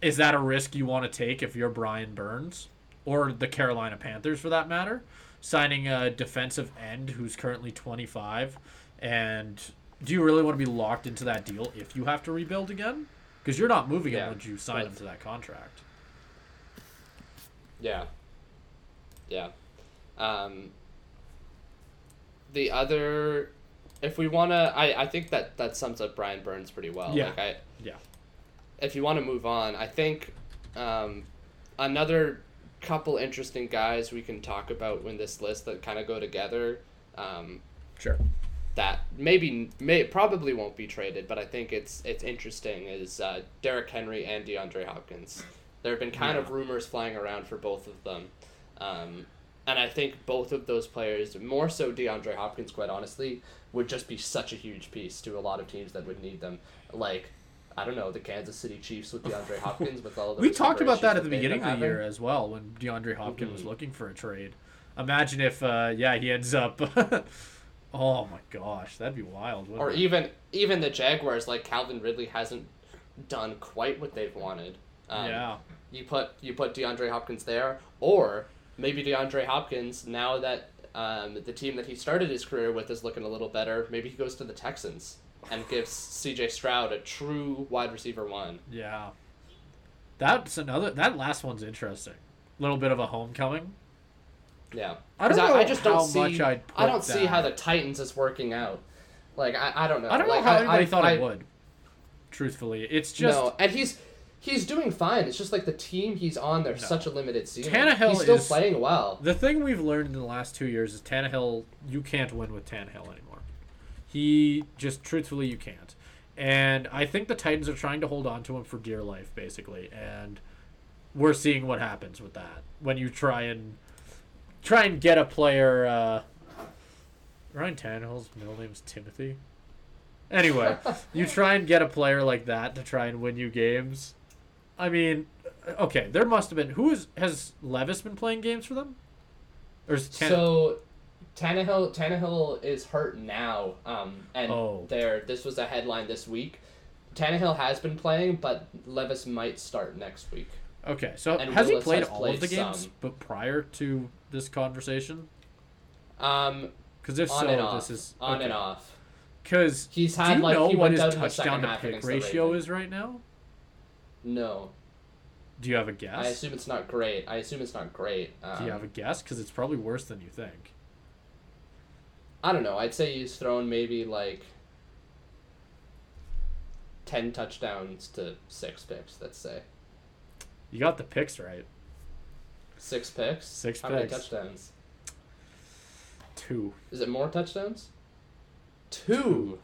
is that a risk you want to take if you're Brian Burns or the Carolina Panthers for that matter? Signing a defensive end who's currently 25 and do you really want to be locked into that deal if you have to rebuild again? Because you're not moving Yeah, him once you sign him to that contract. Yeah. Yeah. Um, the other, if we want to, I, I think that that sums up Brian Burns pretty well. Yeah. Like I, Yeah. if you want to move on, I think um, another couple interesting guys we can talk about in this list that kind of go together. Um, Sure. that maybe may probably won't be traded, but I think it's it's interesting is uh, Derrick Henry and DeAndre Hopkins. There have been kind of rumors flying around for both of them, um, and I think both of those players, more so DeAndre Hopkins, quite honestly, would just be such a huge piece to a lot of teams that would need them. Like I don't know the Kansas City Chiefs with DeAndre <laughs> Hopkins with all the We talked about that at the beginning of the year as well when DeAndre Hopkins was Mhm. looking for a trade. Imagine if, uh, yeah, he ends up. <laughs> oh my gosh, that'd be wild. or it? even even the Jaguars, like Calvin Ridley hasn't done quite what they've wanted. Um, yeah, You put you put DeAndre Hopkins there, or maybe DeAndre Hopkins now that um, the team that he started his career with is looking a little better. Maybe he goes to the Texans and gives C.J. Stroud a true wide receiver one. yeah. That's another. That last one's interesting. A Little bit of a homecoming. Yeah, I don't know I, just don't see. much I'd I don't see how the. Titans is working out. Like I, I don't know. I don't know Like, how I, anybody I, thought I, it would. Truthfully, it's just no, and he's he's doing fine. It's just like the team he's on. There's No. such a limited ceiling. Tannehill he's still is- playing well. The thing we've learned in the last two years is Tannehill. You can't win with Tannehill anymore. He just truthfully you can't. And I think the Titans are trying to hold on to him for dear life, basically. And we're seeing what happens with that when you try and try and get a player. Uh, Ryan Tannehill's middle name's Timothy. Anyway, <laughs> you try and get a player like that to try and win you games. I mean, okay, there must have been. Who is has Levis been playing games for them? Or is So Tannehill Tannehill is hurt now. Um, and Oh. there this was a headline this week. Tannehill has been playing, but Levis might start next week. okay, so and has he played has all of the games? some. But prior to this conversation, Um, because if on so, and off. this is on and off. Because He's do had you like know he what went his touchdown to pick ratio is right now? No, Do you have a guess? I assume it's not great. I assume it's not great. Um, Do you have a guess? Because it's probably worse than you think. I don't know. I'd say he's thrown maybe like ten touchdowns to six picks. Let's say You got the picks right. six picks. Six How picks. many touchdowns? Two. Is it more touchdowns? Two.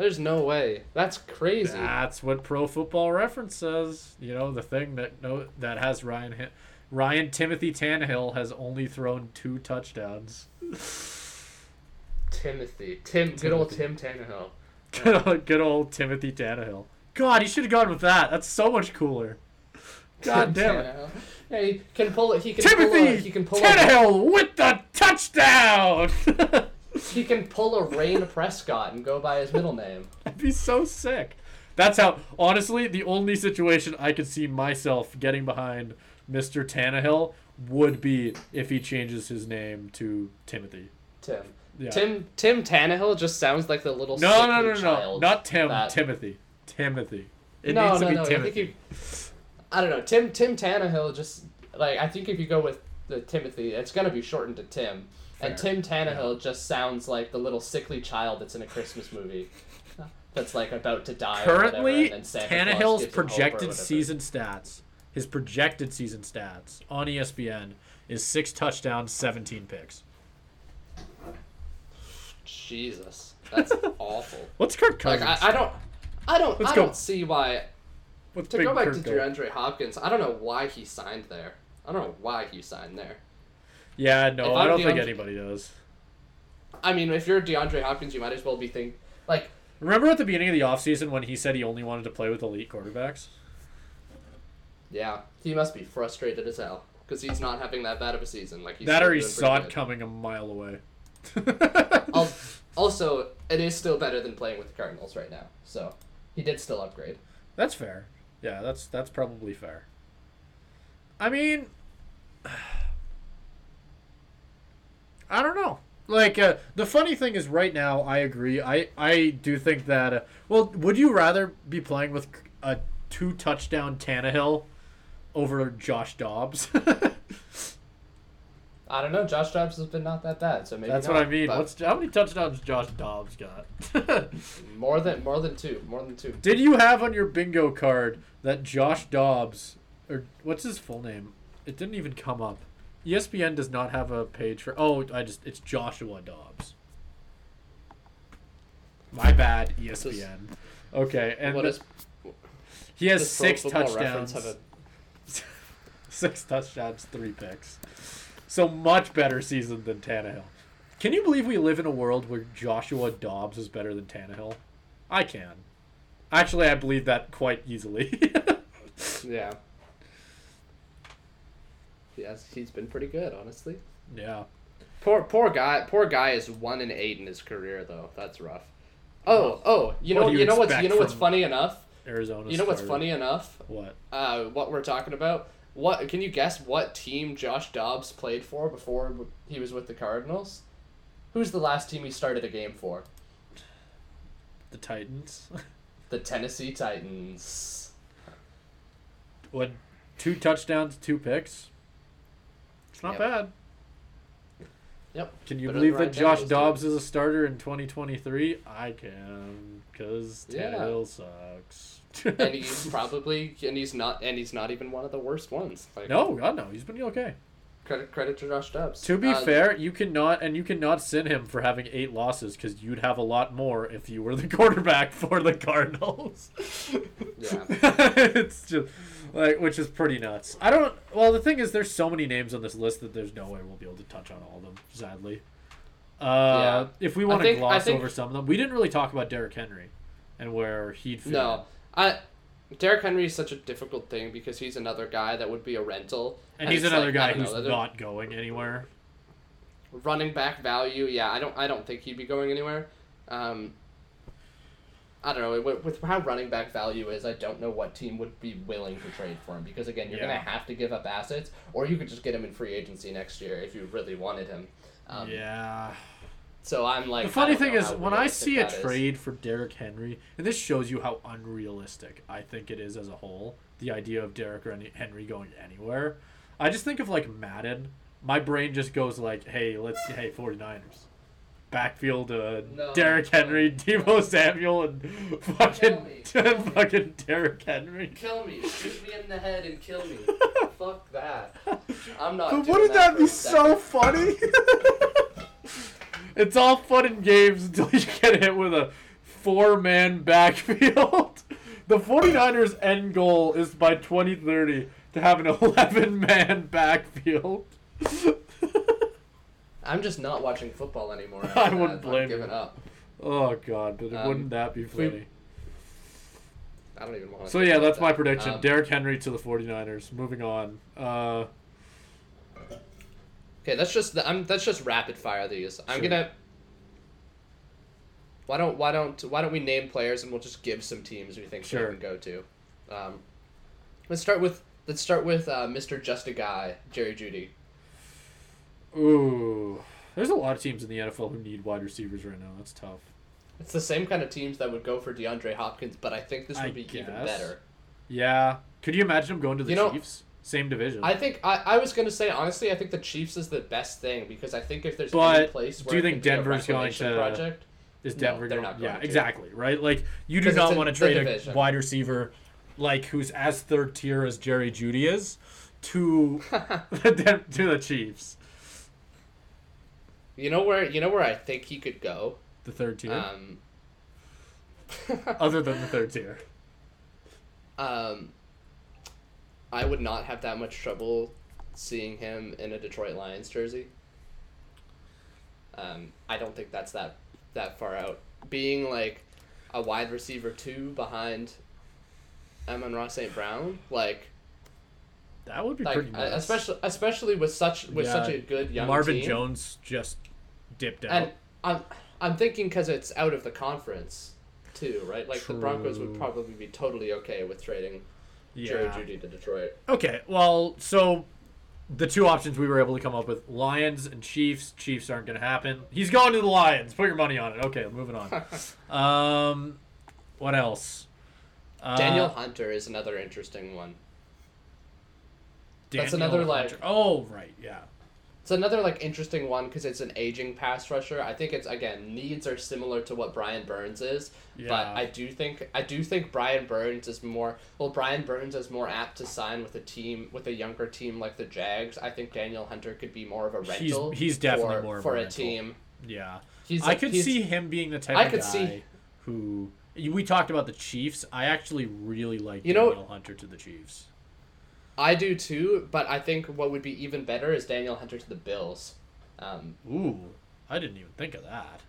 There's no way. That's crazy. That's what Pro Football Reference says. You know the thing that no that has Ryan Ryan Timothy Tannehill has only thrown two touchdowns. Timothy. Tim. Good old Tim Tannehill. <laughs> Good old, good old Timothy Tannehill. God, he should have gone with that. That's so much cooler. <laughs> God damn it. Yeah, he can pull it. He can pull a, Timothy he can pull Tannehill with the touchdown. <laughs> he can pull a Rayne Prescott and go by his middle name. <laughs> That'd be so sick. That's how, honestly, the only situation I could see myself getting behind Mr. Tannehill would be if he changes his name to Timothy. Tim. Yeah. Tim Tim Tannehill just sounds like the little No, no, no, no, no. Not Tim. that- Timothy. Timothy. It no, needs no, to be no. I Timothy. think you. I don't know. Tim Tim Tannehill just like I think if you go with the Timothy, it's gonna be shortened to Tim. And Tim Tannehill just sounds like the little sickly child that's in a Christmas movie. <laughs> That's like about to die. whatever, Currently, and then Santa Claus Tannehill's gives him hope or projected season stats, his projected season stats on ESPN is six touchdowns, 17 picks. Jesus, that's <laughs> awful. What's Kirk Like Cousins? I, I don't, I don't, Let's I go. don't see why. What's To go back Kirk to? DeAndre Hopkins, I don't know why he signed there. I don't know why he signed there. Yeah, no, I don't think anybody does. I mean, if you're DeAndre Hopkins, you might as well be think like Remember at the beginning of the offseason when he said he only wanted to play with elite quarterbacks? Yeah, he must be frustrated as hell because he's not having that bad of a season. Like he's that or he saw it coming a mile away. <laughs> <laughs> Also, it is still better than playing with the Cardinals right now. So he did still upgrade. That's fair. Yeah, that's that's probably fair. I mean, <sighs> I don't know. Like uh, the funny thing is, right now, I agree. I I do think that. Uh, well, would you rather be playing with a two touchdown Tannehill over Josh Dobbs? <laughs> I don't know. Josh Dobbs has been not that bad, so maybe That's not, what I mean. What's how many touchdowns Josh Dobbs got? <laughs> more than more than two, more than two. Did you have on your bingo card that Josh Dobbs, or what's his full name? It didn't even come up. ESPN does not have a page for. Oh, I just it's Joshua Dobbs. My bad, ESPN. Okay, and what the- he has six touchdowns. A <laughs> six touchdowns, three picks. So much better season than Tannehill. Can you believe we live in a world where Joshua Dobbs is better than Tannehill? I can. Actually, I believe that quite easily. <laughs> Yeah. Yes, he's been pretty good, honestly. yeah. Poor poor guy. Poor guy is one and eight in his career though. That's rough. Oh oh, you What know you you know what's you know what's funny enough. Arizona. You know what's started. funny enough. What? Uh, what we're talking about. What can you guess? What team Josh Dobbs played for before he was with the Cardinals? Who's the last team he started a game for? The Titans. <laughs> The Tennessee Titans. what? Two touchdowns, two picks. It's not Yep. bad. Yep. Can you Better believe that Josh Dobbs is a starter in 2023? I can, because Yeah. Tannehill sucks. and <laughs> he's probably and he's not and he's not even one of the worst ones. Like, no, God no, he's been okay. Credit credit to Josh Dobbs. To be Uh, fair, you cannot and you cannot sin him for having eight losses because you'd have a lot more if you were the <laughs> quarterback for the Cardinals. Yeah. <laughs> it's just like which is pretty nuts. I don't. Well, the thing is, there's so many names on this list that there's no way we'll be able to touch on all of them. Sadly, uh, Yeah. if we want to gloss think- over some of them, we didn't really talk about Derrick Henry and where he'd fit. No, I. Derrick Henry is such a difficult thing because he's another guy that would be a rental, and he's another like, guy who's know, not going anywhere. running back value. Yeah, I don't. I don't think he'd be going anywhere. Um, I don't know with, with how running back value is. I don't know what team would be willing to trade for him because again, you're Yeah. gonna have to give up assets, or you could just get him in free agency next year if you really wanted him. Um, yeah. So I'm like. The funny thing is, when I see a that is. trade for Derrick Henry, and this shows you how unrealistic I think it is as a whole, the idea of Derrick Henry going anywhere. I just think of like Madden. My brain just goes like, hey, let's hey 49ers. Backfield uh, No. Derrick Henry, <laughs> Deebo Samuel, and fucking, <laughs> fucking Derrick Henry. Kill me, shoot me in the head and kill me. <laughs> Fuck that. I'm not. But wouldn't that for be so funny? it's all fun and games until you get hit with a four man backfield. The 49ers' end goal is by 2030 to have an 11 man backfield. I'm just not watching football anymore. <laughs> I wouldn't that. blame giving you. up. oh, God, but Um, wouldn't that be we- funny? I don't even want to. So yeah, that's my prediction. Um, Derrick Henry to the 49ers. Moving on. Uh, Okay, that's just the, I'm that's just rapid fire these. I'm Sure. gonna. Why don't why don't why don't we name players and we'll just give some teams we think Sure. they can go to. Um, let's start with let's start with uh, Mr. Just a Guy, Jerry Jeudy. Ooh, there's a lot of teams in the NFL who need wide receivers right now. That's tough. It's the same kind of teams that would go for DeAndre Hopkins, but I think this would I be even better. Yeah. Could you imagine him going to the You know- Chiefs? Same division. I think I, I was gonna say honestly, I think the Chiefs is the best thing because I think if there's But any place where do you think could be a Denver's going to- project, Is No, Denver they're going? yeah, to. exactly. Right. Like you do not want to trade a wide receiver like who's as third tier as Jerry Jeudy is to the <laughs> <laughs> to the Chiefs. You know where you know where I think he could go. The third tier, Um, <laughs> other than the third tier. Um, I would not have that much trouble seeing him in a Detroit Lions jersey. Um, I don't think that's that that far out. Being like a wide receiver two behind Amon-Ra St. Brown, like That would be like pretty nice. especially especially with such with Yeah, such a good young Marvin team. Jones just dipped out. And I'm I'm thinking because it's out of the conference too, right? Like the Broncos would probably be totally okay with trading yeah. Jerry Jeudy to Detroit. Okay, well, so the two options we were able to come up with Lions and Chiefs. Chiefs aren't going to happen. He's going to the Lions. Put your money on it. Okay, moving on. <laughs> um, what else? Uh, Danielle Hunter is another interesting one. that's Daniel another, like- Oh, right, yeah. It's another like interesting one because it's an aging pass rusher. I think it's again needs are similar to what Brian Burns is, but I do think I do think Brian Burns is more well. Brian Burns is more apt to sign with a team with a younger team like the Jags. I think Danielle Hunter could be more of a rental. he's definitely for, more for a a, team. Yeah. He's I could he's- see him being the type I of could guy see- who. We talked about the Chiefs. I actually really like You know- Danielle Hunter to the Chiefs. I do too, but I think what would be even better is Danielle Hunter to the Bills. Um, Ooh, I didn't even think of that.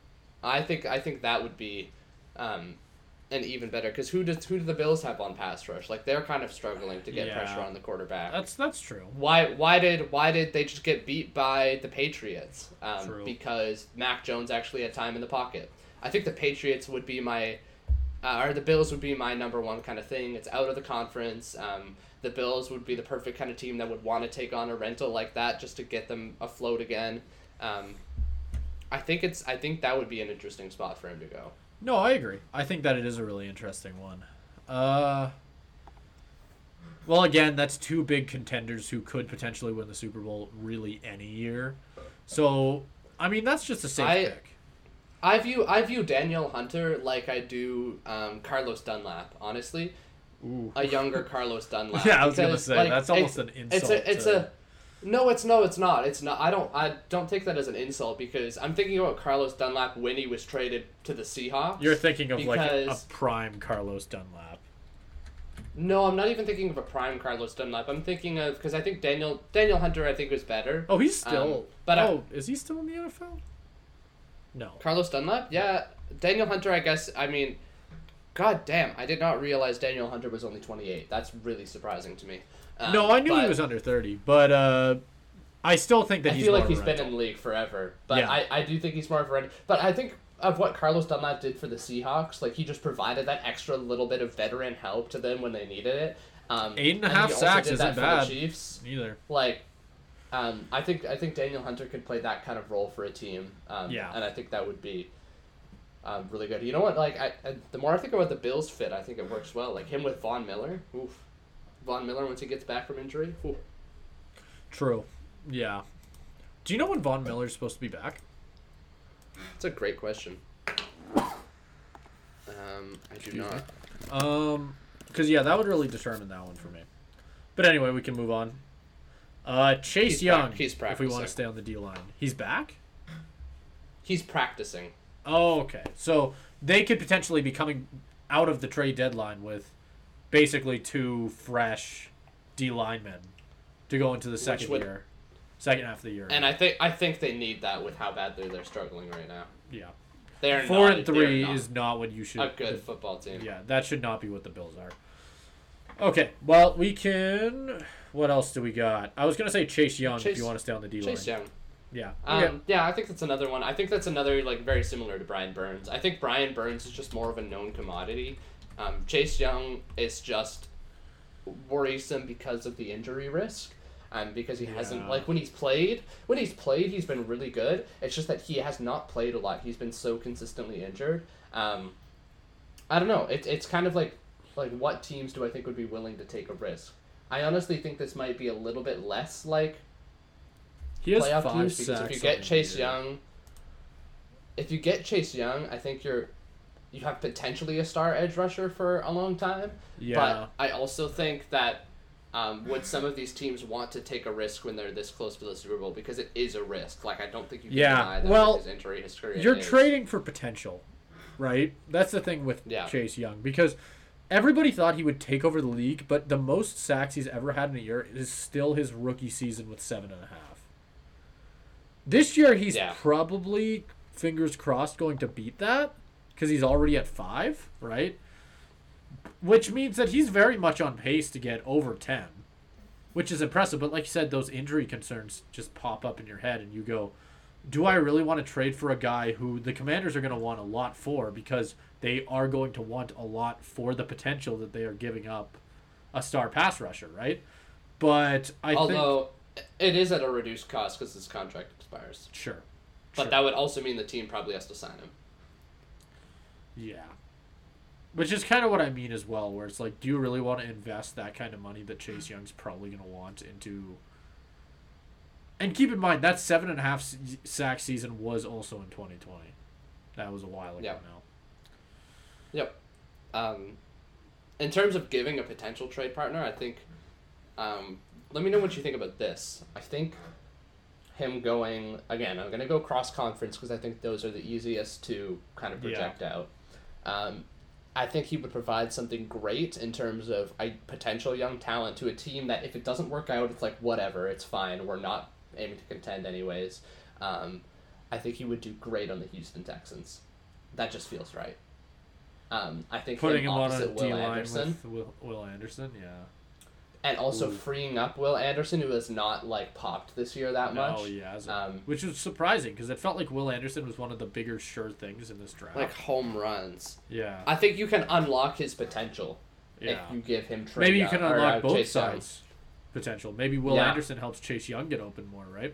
I think I think that would be um, an even better because who does who do the Bills have on pass rush? Like they're kind of struggling to get Yeah. pressure on the quarterback. That's that's true. why why did why did they just get beat by the Patriots? Um, True. Because Mac Jones actually had time in the pocket. I think the Patriots would be my, uh, or the Bills would be my number one kind of thing. It's out of the conference. Um, the Bills would be the perfect kind of team that would want to take on a rental like that just to get them afloat again. Um, I think it's I think that would be an interesting spot for him to go. No, I agree. I think that it is a really interesting one. Uh, well, again, that's two big contenders who could potentially win the Super Bowl really any year. So, I mean, that's just a safe I- pick. I view I view Danielle Hunter like I do um, Carlos Dunlap. Honestly, Ooh. a younger Carlos Dunlap. <laughs> Yeah, I was gonna say like, that's almost it's- an It's insult. a it's to- a no, it's no, it's not. It's not. I don't I don't take that as an insult because I'm thinking about Carlos Dunlap when he was traded to the Seahawks. You're thinking of like a, prime Carlos Dunlap. no, I'm not even thinking of a prime Carlos Dunlap. I'm thinking of because I think Daniel Danielle Hunter I think was better. Oh, he's still. Um, but I- oh, is he still in the NFL? No. Carlos Dunlap, yeah. Danielle Hunter, I guess. I mean, god damn, I did not realize Danielle Hunter was only 28. That's really surprising to me. Um, no, I knew he was under thirty, but uh, I still think that I he's. feel like he's of a been in the league forever, but Yeah. I, I do think he's more of a rental. But I think of what Carlos Dunlap did for the Seahawks, like he just provided that extra little bit of veteran help to them when they needed it. Um, Eight and a he half sacks isn't that bad. The Chiefs, Neither. like, um, I think I think Danielle Hunter could play that kind of role for a team. Um, Yeah. and I think that would be. Um, really good. You know what? Like, I, I the more I think about the Bills' fit, I think it works well. Like him with Von Miller. Oof. Von Miller once he gets back from injury. Oof. True. Yeah. Do you know when Von Miller's supposed to be back? That's a great question. Um, I do not. Um, because yeah, that would really determine that one for me. But anyway, we can move on. Uh, Chase He's Young. he's if we want to stay on the D line, he's back. He's practicing. Oh, okay. So they could potentially be coming out of the trade deadline with basically two fresh D linemen to go into the second would- year, second half of the year. And I think I think they need that with how badly they're struggling right now. yeah. They're Four not, and three not is not what you should. a good football team. Yeah, that should not be what the Bills are. Okay, well we can. What else do we got? I was gonna say Chase Young if you want to stay on the D line. Chase Young. Yeah. Um, Okay. Yeah, I think that's another one. I think that's another like very similar to Brian Burns. I think Brian Burns is just more of a known commodity. Um, Chase Young is just worrisome because of the injury risk. Um, because he hasn't like when he's played when he's played he's been really good. It's just that he has not played a lot. He's been so consistently injured. Um, I don't know. It, it's kind of like like what teams do I think would be willing to take a risk? I honestly think this might be a little bit less like He has playoff five teams because sacks if you get Chase year. Young, if you get Chase Young, I think you're you have potentially a star edge rusher for a long time. Yeah. But I also think that um, would some of these teams want to take a risk when they're this close to the Super Bowl because it is a risk. Like I don't think you can Yeah, deny that well, his injury history. You're is. trading for potential, right? That's the thing with Yeah. Chase Young because everybody thought he would take over the league, but the most sacks he's ever had in a year is still his rookie season with seven and a half. This year he's Yeah. probably fingers crossed going to beat that because he's already at five, right? Which means that he's very much on pace to get over ten, which is impressive. But like you said, those injury concerns just pop up in your head, and you go, do I really want to trade for a guy who the commanders are going to want a lot for because they are going to want a lot for the potential that they are giving up a star pass rusher, right? But I think Although it is at a reduced cost because his contract expires. sure. But sure. that would also mean the team probably has to sign him. yeah. Which is kind of what I mean as well, where it's like, do you really want to invest that kind of money that Chase Young's probably going to want into? And keep in mind that seven and a half sack season was also in 2020. That was a while ago Yeah. now. Yep. Um, in terms of giving a potential trade partner, I think. Um, let me know what you think about this. I think him going again. I'm gonna go cross conference because I think those are the easiest to kind of Yeah. project out. Um, I think he would provide something great in terms of a potential young talent to a team that if it doesn't work out, it's like whatever, it's fine. We're not aiming to contend anyways. Um, I think he would do great on the Houston Texans. That just feels right. Um, I think Putting him him on a D line Anderson, with Will, Will Anderson, yeah. And also Ooh. freeing up Will Anderson, who has not like popped this year that much. No, he hasn't. Um, Which was surprising because it felt like Will Anderson was one of the bigger sure things in this draft. like home runs. yeah, I think you can unlock his potential yeah. if you give him. Trey Maybe you can or, unlock uh, both Chase Young. sides potential. Maybe Will Yeah. Anderson helps Chase Young get open more, right?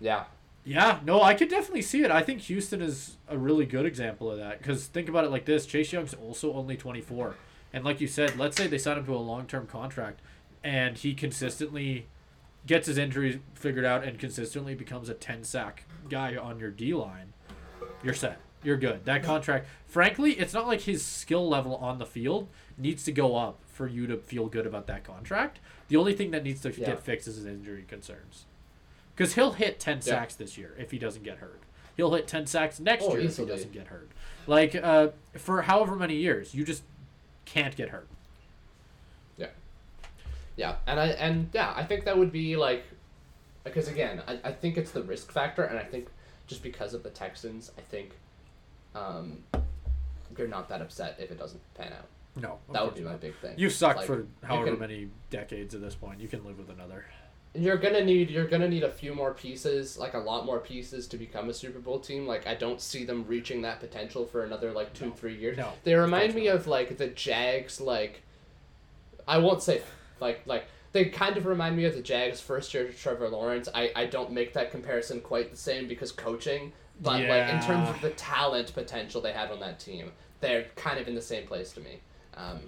Yeah, Yeah, no, I could definitely see it. I think Houston is a really good example of that because think about it like this: Chase Young's also only twenty four, and like you said, let's say they sign him to a long term contract, and he consistently gets his injuries figured out and consistently becomes a ten sack guy on your D line. You're set. You're good. That contract, frankly, it's not like his skill level on the field needs to go up for you to feel good about that contract. The only thing that needs to Yeah. get fixed is his injury concerns. Because he'll hit 10 Yeah. sacks this year if he doesn't get hurt. He'll hit 10 sacks next Oh, year easily. if he doesn't get hurt. Like, uh, for however many years, you just can't get hurt. yeah, yeah, and I and yeah, I think that would be like, because again, I, I think it's the risk factor, and I think just because of the Texans, I think, um, you're not that upset if it doesn't pan out. No. That would be my not. big thing. You've sucked Like, for however can- many decades at this point. You can live with another. You're gonna need you're gonna need a few more pieces, like a lot more pieces to become a Super Bowl team. Like I don't see them reaching that potential for another like two, No. three years. No, They remind me of like the Jags like I won't say like like they kind of remind me of the Jags first year to Trevor Lawrence. I, I don't make that comparison quite the same because coaching, but like in terms of the talent potential they had on that team, they're kind of in the same place to me. Um,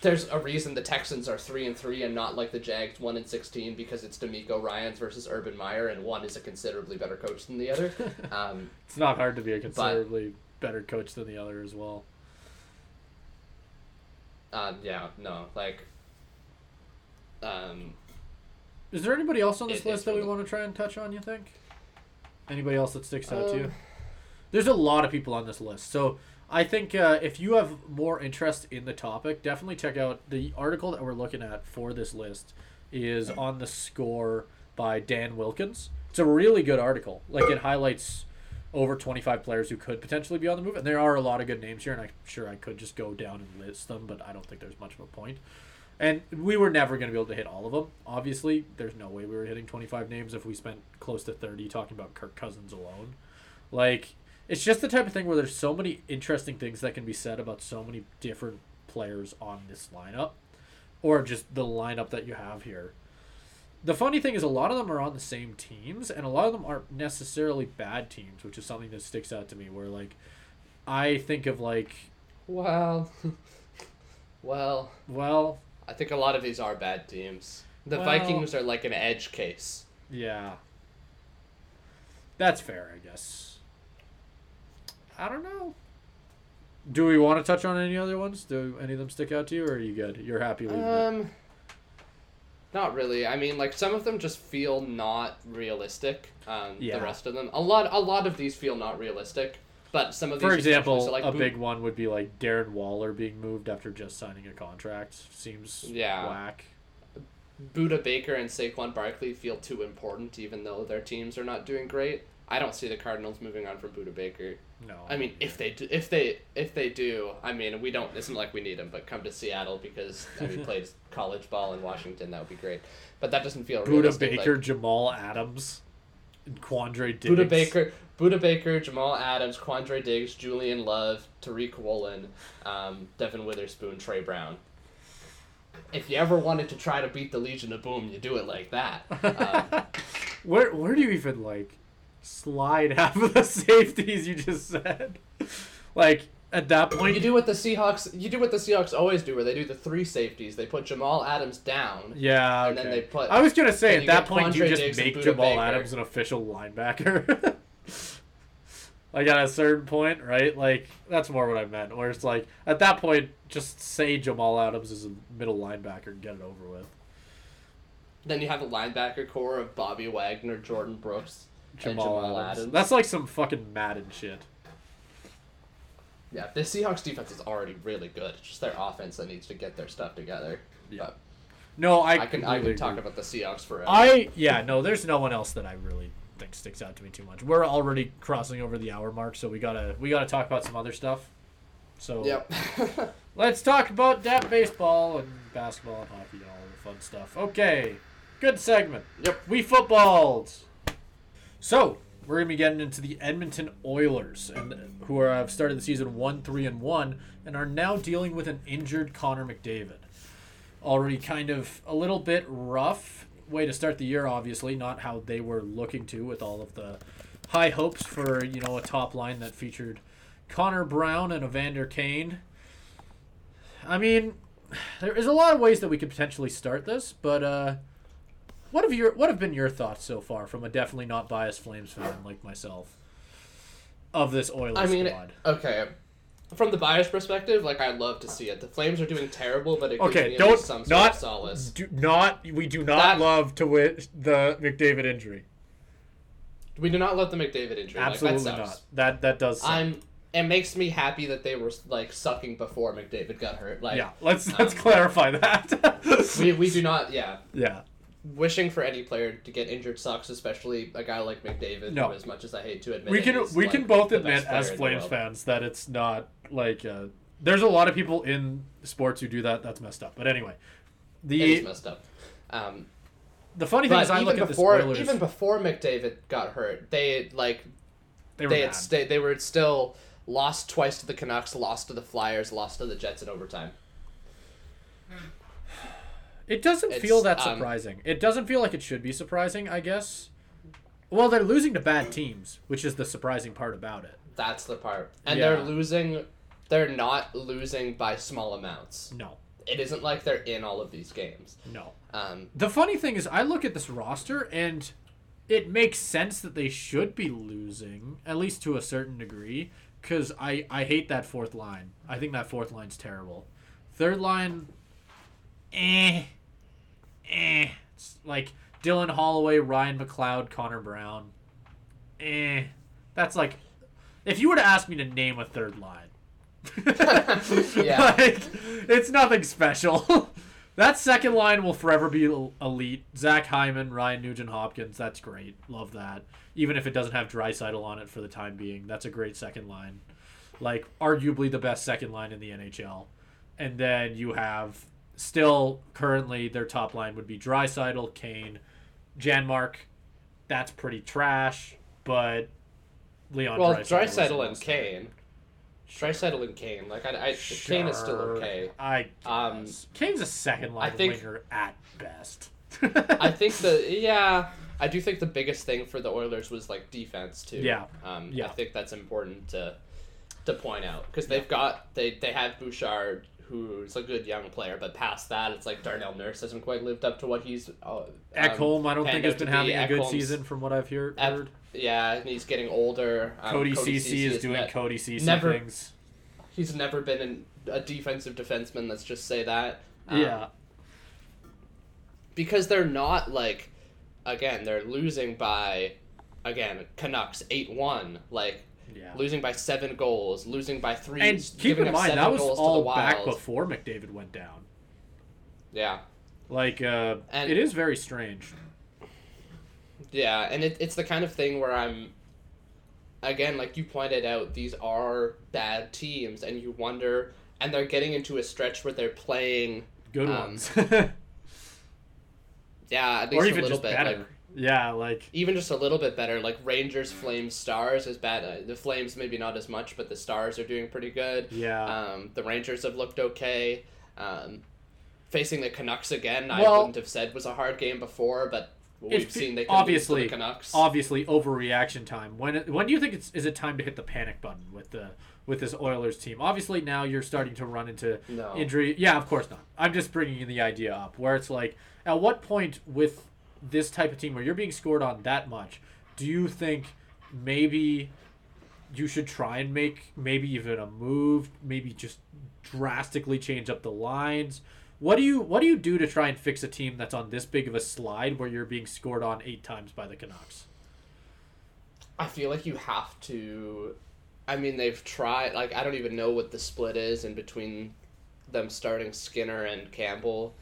there's a reason the Texans are three and three and not like the Jags one and sixteen because it's DeMeco Ryans versus Urban Meyer and one is a considerably better coach than the other. <laughs> Um, It's not hard to be a considerably better coach than the other as well. uh, yeah, no, like, um, Is there anybody else on this It- list that we really- want to try and touch on, you think? Anybody else that sticks out to you? Um, There's a lot of people on this list. So I think uh, if you have more interest in the topic, definitely check out the article that we're looking at for this list is on the score by Dan Wilkins. It's a really good article. Like it highlights over 25 players who could potentially be on the move. And there are a lot of good names here, and I'm sure I could just go down and list them, but I don't think there's much of a point. And we were never going to be able to hit all of them. Obviously, there's no way we were hitting 25 names if we spent close to 30 talking about Kirk Cousins alone. Like, it's just the type of thing where there's so many interesting things that can be said about so many different players on this lineup, or just the lineup that you have here. The funny thing is, a lot of them are on the same teams, and a lot of them aren't necessarily bad teams, which is something that sticks out to me. Where like, I think of like, Well, <laughs> well, well, I think a lot of these are bad teams. The Well- Vikings are like an edge case. yeah, that's fair, I guess. I don't know. Do we want to touch on any other ones? Do any of them stick out to you, or are you good? You're happy with it? Um, not really. I mean, like some of them just feel not realistic. Um, Yeah. the rest of them, a lot, a lot of these feel not realistic. But some of these, For especially- example, so, like, a Bo- big one would be like Darren Waller being moved after just signing a contract. Seems Yeah. whack. Budda Baker and Saquon Barkley feel too important, even though their teams are not doing great. I don't see the Cardinals moving on from Budda Baker. No. I mean, if they do, if they if they do, I mean, we don't. It's not like we need him, but come to Seattle because I mean, he <laughs> played college ball in Washington. That would be great. But that doesn't feel Budda. Baker, Like, Jamal Adams, and Quandre Diggs. Budda Baker, Budda Baker, Jamal Adams, Quandre Diggs, Julian Love, Tariq Woolen, um, Devin Witherspoon, Tre Brown. If you ever wanted to try to beat the Legion of Boom, you do it like that. <laughs> Um, Where where do you even like slide <laughs> half of the safeties you just said? Like at that point, you do what the Seahawks. You do what the Seahawks always do, where they do the three safeties. They put Jamal Adams down. yeah. and then they put- I was gonna say at that point, you just Diggs make Jamal Baker. Adams an official linebacker. <laughs> like at a certain point, right? Like that's more what I meant. Where it's like at that point, just say Jamal Adams is a middle linebacker and get it over with. Then you have a linebacker corps of Bobby Wagner, Jordyn Brooks, Jamal, Jamal Adams. Adams. That's like some fucking Madden shit. Yeah, the Seahawks defense is already really good. It's just their offense that needs to get their stuff together. Yeah. But No, I I can I can talk agree. about the Seahawks forever. I yeah no, there's no one else that I really think sticks out to me too much. We're already crossing over the hour mark, so we gotta we gotta talk about some other stuff. So Yep. <laughs> let's talk about that baseball and basketball and hockey and all the fun stuff. Okay, good segment. Yep. we footballed. So we're gonna be getting into the Edmonton Oilers, and who are, have started the season one three and one, and are now dealing with an injured Connor McDavid. Already kind of a little bit rough way to start the year. Obviously, not how they were looking to with all of the high hopes for you know a top line that featured Connor Brown and Evander Kane. I mean, <sighs> there is a lot of ways that we could potentially start this, but uh, what have your what have been your thoughts so far from a definitely not biased Flames fan like myself of this Oilers I mean, squad? okay. From the bias perspective, like I'd love to see it. The Flames are doing terrible, but it gives Okay, me don't some sort not of solace. do not we do not That- love to wit the McDavid injury. We do not love the McDavid injury. Absolutely like, that not. That that does. Suck. I'm. It makes me happy that they were like sucking before McDavid got hurt. Like, yeah, let's let's um, clarify that. we, we <laughs> do not. Yeah, yeah. Wishing for any player to get injured sucks, especially a guy like McDavid. No. Who, as much as I hate to admit, we can is, we like, can both admit as Flames fans that it's not like uh, there's a lot of people in sports who do that. That's messed up. But anyway, the is messed up. Um, the funny thing is I even look at before this Oilers. even before McDavid got hurt, they like they were they had sta- they were still lost twice to the Canucks, lost to the Flyers, lost to the Jets in overtime. It doesn't It's, feel that um, surprising. it doesn't feel like it should be surprising. I guess. Well, they're losing to bad teams, which is the surprising part about it. That's the part, and Yeah. they're losing. They're not losing by small amounts. No, It isn't like they're in all of these games. no. Um, The funny thing is, I look at this roster and it makes sense that they should be losing, at least to a certain degree, because I, I hate that fourth line. I think that fourth line's terrible. Third line, eh, eh. It's like Dylan Holloway, Ryan McLeod, Connor Brown, eh. That's like, if you were to ask me to name a third line, <laughs> Yeah. <laughs> like, it's nothing special. <laughs> that second line will forever be elite. Zach Hyman, Ryan Nugent Hopkins, that's great. Love that. Even if it doesn't have Draisaitl on it for the time being, that's a great second line. Like arguably the best second line in the NHL. And then you have still currently their top line would be Draisaitl, Kane, Janmark. That's pretty trash, but Leon Well, is and Kane. Draisaitl and Kane. Like I, I Kane is still okay. I Um. Kane's a second line I think- winger at best. <laughs> I think the <laughs> yeah, I do think the biggest thing for the Oilers was like defense too. Yeah. Um, Yeah. I think that's important to to point out because they've got they they have Bouchard who's a good young player, but past that it's like Darnell Nurse hasn't quite lived up to what he's. Uh, Ekholm, I don't think has been having be. a good Ekholm's- season from what I've heard. Ep- heard. Yeah, and he's getting older. Um, Cody, Ceci is doing ne- Cody Ceci never- things. He's never been an, a defensive defenseman. Let's just say that. Um, yeah, because they're not like again they're losing by again canucks 8-1 like yeah. losing by seven goals losing by three And keep giving in up mind seven that was goals all back before McDavid went down. yeah Like, uh, And- it is very strange. yeah and it, it's the kind of thing where i'm again like you pointed out these are bad teams and you wonder and they're getting into a stretch where they're playing Good Um, ones, <laughs> yeah at least or a even little just bit better. like yeah, like even just a little bit better. Like Rangers, Flames, Stars is bad. Uh, the Flames maybe not as much, but the Stars are doing pretty good. yeah. Um, the Rangers have looked okay. Um, facing the Canucks again, I wouldn't have said was a hard game before, but we've seen they can obviously- the Canucks. obviously overreaction time. When when do you think it's is it time to hit the panic button with the with this Oilers team? Obviously now you're starting to run into No. injury. Yeah, of course not. I'm just bringing the idea up where it's like at what point with this type of team where you're being scored on that much, do you think maybe you should try and make maybe even a move, maybe just drastically change up the lines? What do you what do you do to try and fix a team that's on this big of a slide where you're being scored on eight times by the Canucks? I feel like you have to. I mean, they've tried. Like, I don't even know what the split is in between them starting Skinner and Campbell.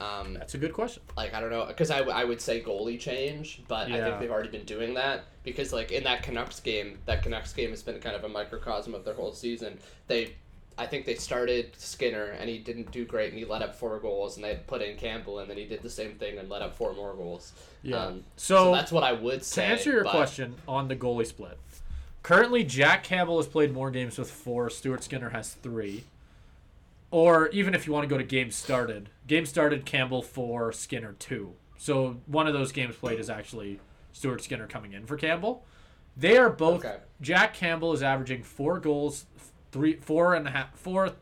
Um, That's a good question. like I don't know because I, w- I would say goalie change, but I think they've already been doing that because like in that Canucks game, that Canucks game has been kind of a microcosm of their whole season. They, I think they started Skinner and he didn't do great and he let up four goals and they put in Campbell and then he did the same thing and let up four more goals. Yeah. Um, So- so, that's what I would To answer your but- question on the goalie split, currently Jack Campbell has played more games with four. Stuart Skinner has three. Or even if you want to go to games started, game started Campbell for Skinner two. So one of those games played is actually Stuart Skinner coming in for Campbell. They are both. Okay. Jack Campbell is averaging four goals, three, four and a half, four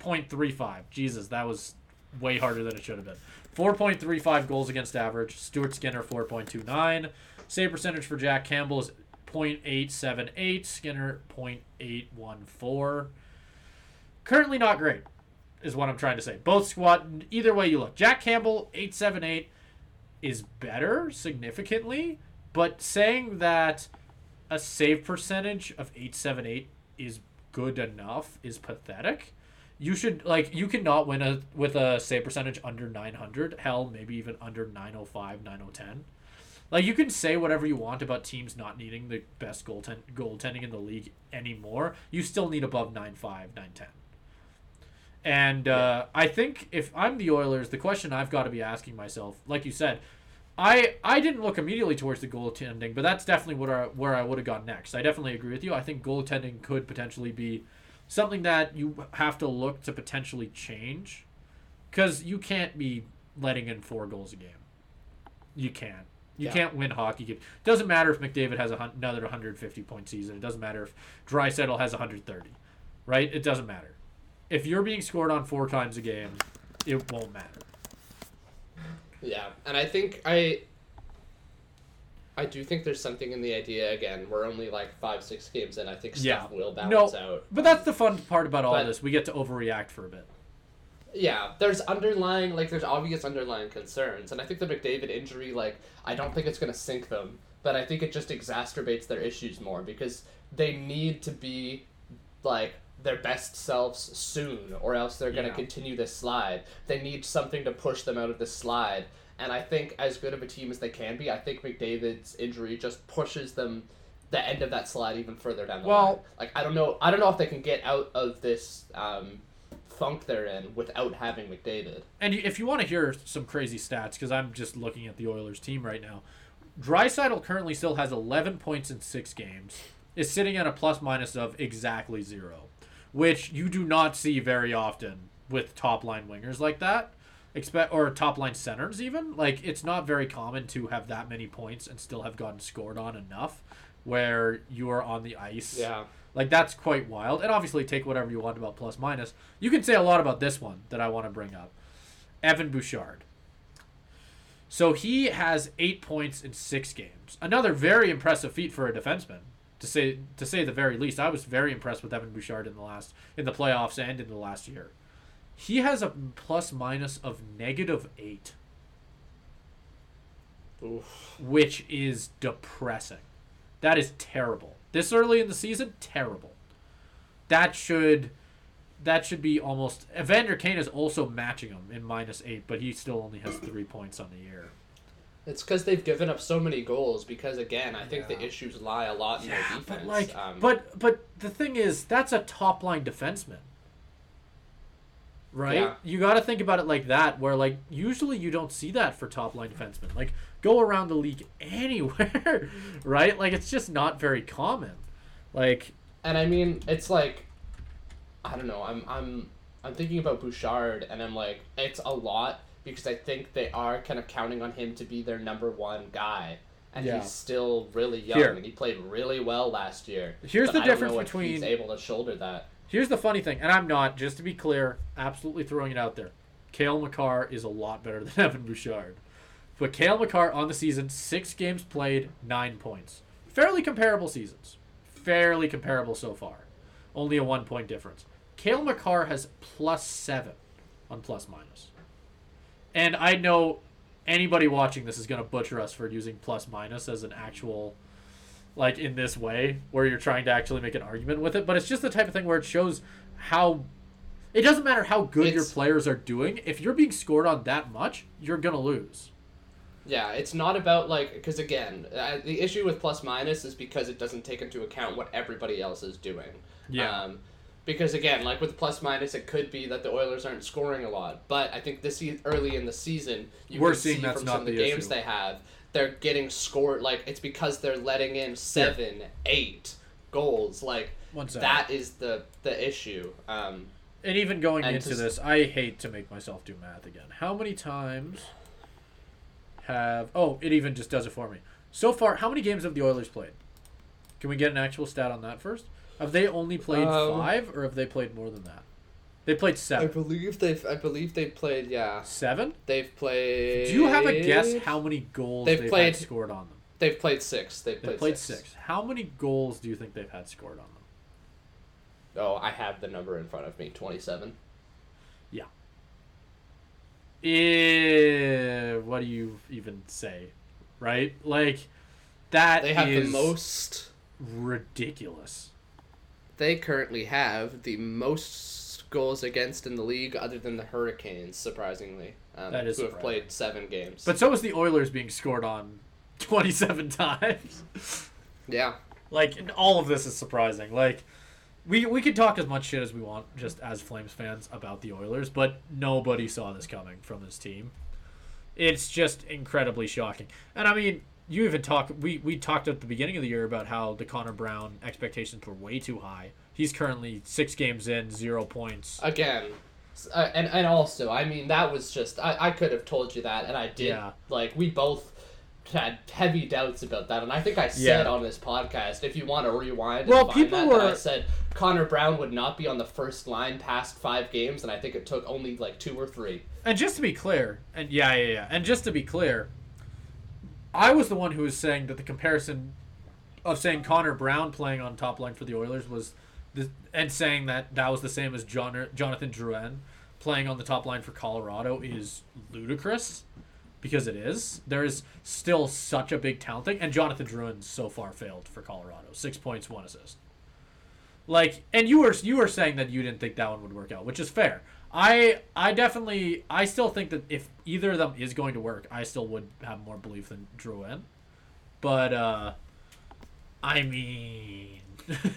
point three five. Jesus, that was way harder than it should have been. Four point three five goals against average. Stuart Skinner four point two nine. Save percentage for Jack Campbell is 0.878. Skinner 0.814. Currently not great, is what I'm trying to say. Both squad, either way you look. Jack Campbell 878 is better significantly, but saying that a save percentage of 878 is good enough is pathetic. You should like you cannot win a with a save percentage under 900, hell maybe even under 905, 9010. Like you can say whatever you want about teams not needing the best goaltend- goaltending in the league anymore. You still need above 9.5, 9.10. And uh, I think if I'm the Oilers, the question I've got to be asking myself, like you said, I I didn't look immediately towards the goaltending, but that's definitely what I, where I would have gone next. I definitely agree with you. I think goaltending could potentially be something that you have to look to potentially change, because you can't be letting in four goals a game. You can't. You Yeah. can't win hockey games. Doesn't matter if McDavid has a, another 150 point season. It doesn't matter if Draisaitl has 130, right? It doesn't matter. If you're being scored on four times a game, it won't matter. Yeah, and I think I. I do think there's something in the idea. Again, we're only like five, six games in. I think stuff Yeah. will No, balance out. but that's the fun part about all But- this. We get to overreact for a bit. Yeah, there's underlying like there's obvious underlying concerns, and I think the McDavid injury, like I don't think it's gonna sink them, but I think it just exacerbates their issues more because they need to be like their best selves soon, or else they're going to Yeah. continue this slide. They need something to push them out of this slide. And I think, as good of a team as they can be, I think McDavid's injury just pushes them the end of that slide even further down the Well- line. Like I don't know, I don't know if they can get out of this um, funk they're in without having McDavid. And if you want to hear some crazy stats, because I'm just looking at the Oilers team right now, Draisaitl currently still has 11 points in six games, is sitting at a plus minus of exactly zero, which you do not see very often with top line wingers like that, expect or top line centers even. Like it's not very common to have that many points and still have gotten scored on enough, where you are on the ice. Yeah. Like that's quite wild. And obviously take whatever you want about plus minus. You can say a lot about this one that I want to bring up. Evan Bouchard. So he has eight points in six games. Another very impressive feat for a defenseman. To say to say the very least. I was very impressed with Evan Bouchard in the last in the playoffs and in the last year. He has a plus minus of negative eight, Oof. which is depressing. That is terrible. This early in the season, terrible. That should that should be almost Evander Kane is also matching him in minus eight, but he still only has three points on the year. It's because they've given up so many goals. Because again, I think Yeah. the issues lie a lot in their defense. but like, um, but but the thing is, that's a top line defenseman, right? Yeah. You got to think about it like that. Where like usually you don't see that for top line defensemen. Like go around the league <laughs> anywhere, right? Like it's just not very common. Like and I mean, it's like, I don't know. I'm I'm I'm thinking about Bouchard, and I'm like, it's a lot because I think they are kind of counting on him to be their number one guy, and Yeah. he's still really young, Here. and he played really well last year. Here's the I don't difference know between- he's able to shoulder that. Here's the funny thing, and I'm not, just to be clear, absolutely throwing it out there. Cale Makar is a lot better than <laughs> Evan Bouchard. But Cale Makar on the season, six games played, nine points. Fairly comparable seasons. Fairly comparable so far. Only a one point difference. Cale Makar has plus seven on plus minus. And I know anybody watching this is going to butcher us for using plus minus as an actual like in this way where you're trying to actually make an argument with it but it's just the type of thing where it shows how it doesn't matter how good your players are doing if you're being scored on that much you're gonna lose Yeah, it's not about like because again, uh, the issue with plus minus is because it doesn't take into account what everybody else is doing. Yeah. Um, because again, like with plus minus, it could be that the Oilers aren't scoring a lot, but I think this e- early in the season, you We're can seeing see that's from not some of the, the games issue. they have, they're getting scored. Like it's because they're letting in seven, eight goals. Like that is the the issue. Um, and even going And into to this i hate to make myself do math again how many times have oh it even just does it for me so far how many games have the oilers played can we get an actual stat on that first have they only played Um, five or have they played more than that they played seven I believe they've I believe they played yeah seven they've played. do you have a guess how many goals They've they've, played- had scored on them they've played six? They've They played, played six. six. How many goals do you think they've had scored on them? Oh, I have the number in front of me. Twenty-seven. Yeah. Eh, what do you even say? Right? Like that They have the most. ridiculous. They currently have the most goals against in the league, other than the Hurricanes. Surprisingly, um, That is who have played seven games. But so is the Oilers being scored on 27 <laughs> times. yeah, like all of this is surprising. Like we we could talk as much shit as we want just as Flames fans about the Oilers, but nobody saw this coming from this team. It's just incredibly shocking. And I mean, you even talk we we talked at the beginning of the year about how the Connor Brown expectations were way too high. He's currently 6 games in, 0 points. again. Uh, and and also, I mean, that was just I, I could have told you that, and I did. Yeah. Like we both had heavy doubts about that, and I think I said Yeah. on this podcast, if you want to rewind, Well, and find people that, that I were- said Connor Brown would not be on the first line past five games, and I think it took only like two or three. And just to be clear, and yeah, yeah, yeah. And just to be clear, I was the one who was saying that the comparison of saying Connor Brown playing on top line for the Oilers was, the, and saying that that was the same as John, Jonathan Drouin playing on the top line for Colorado is ludicrous, because it is. There is still such a big talent thing, and Jonathan Drouin so far failed for Colorado. Six points, one assist. Like, and you were you were saying that you didn't think that one would work out, which is fair. I I definitely I still think that if either of them is going to work, I still would have more belief than Drouin. But uh I mean <laughs>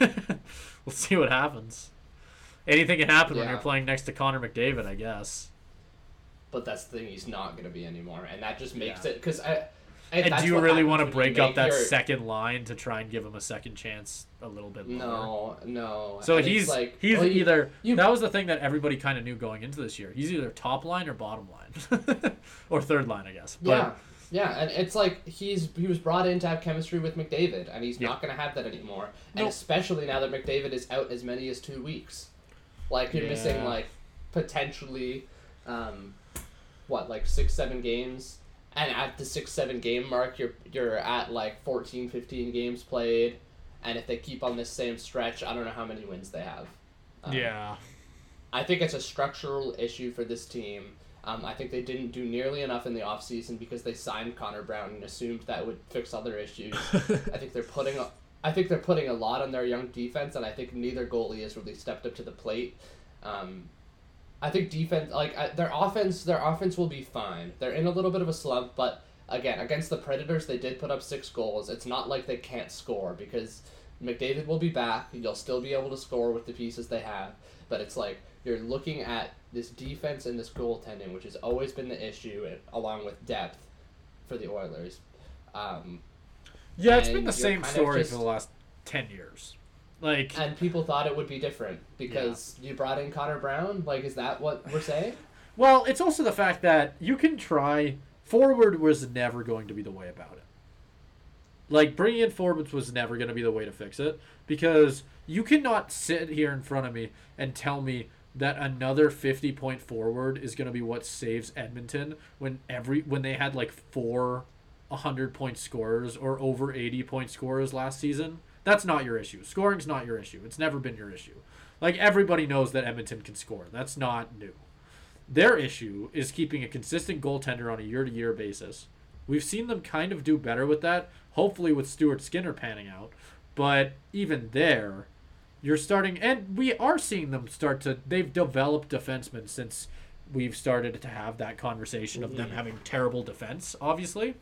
we'll see what happens. Anything can happen when you're playing next to Connor McDavid, I guess. But that's the thing; he's not going to be anymore, and that just makes Yeah. it because I. And do you really want to break up that your- second line to try and give him a second chance a little bit lower? No, no. So And he's like he's well, either you- that was the thing that everybody kind of knew going into this year. He's either top line or bottom line, <laughs> or third line, I guess. But yeah, yeah, and it's like he's he was brought in to have chemistry with McDavid, and he's Yeah. not going to have that anymore. And especially now that McDavid is out as many as two weeks, like you're missing like potentially, um, what like six seven games, and at the six seven game mark, you're you're at like 14, 15 games played, and if they keep on this same stretch, I don't know how many wins they have. Um, yeah, I think it's a structural issue for this team. Um, I think they didn't do nearly enough in the offseason because they signed Connor Brown and assumed that would fix other issues. <laughs> I think they're putting a, I think they're putting a lot on their young defense, and I think neither goalie has really stepped up to the plate. Um, I think defense, like I, their offense, their offense will be fine. They're in a little bit of a slump, but again, against the Predators, they did put up six goals. It's not like they can't score because McDavid will be back. You'll still be able to score with the pieces they have, but it's like you're looking at this defense and this goaltending, which has always been the issue, along with depth for the Oilers. Um, yeah. It's been the same story just- for the last ten years. Like, and people thought it would be different because you brought in Connor Brown. Like, is that what we're saying? <laughs> well, it's also the fact that you can try. Forward was never going to be the way about it. Like bringing in forwards was never going to be the way to fix it because you cannot sit here in front of me and tell me that another 50 point forward is going to be what saves Edmonton when every when they had like four 100 point scorers or over 80 point scorers last season. That's not your issue. Scoring's not your issue. It's never been your issue. Like everybody knows that Edmonton can score. That's not new. Their issue is keeping a consistent goaltender on a year to year basis. We've seen them kind of do better with that, hopefully with Stuart Skinner panning out. But even there, you're starting, and we are seeing them start to. They've developed defensemen since we've started to have that conversation of them having terrible defense, obviously.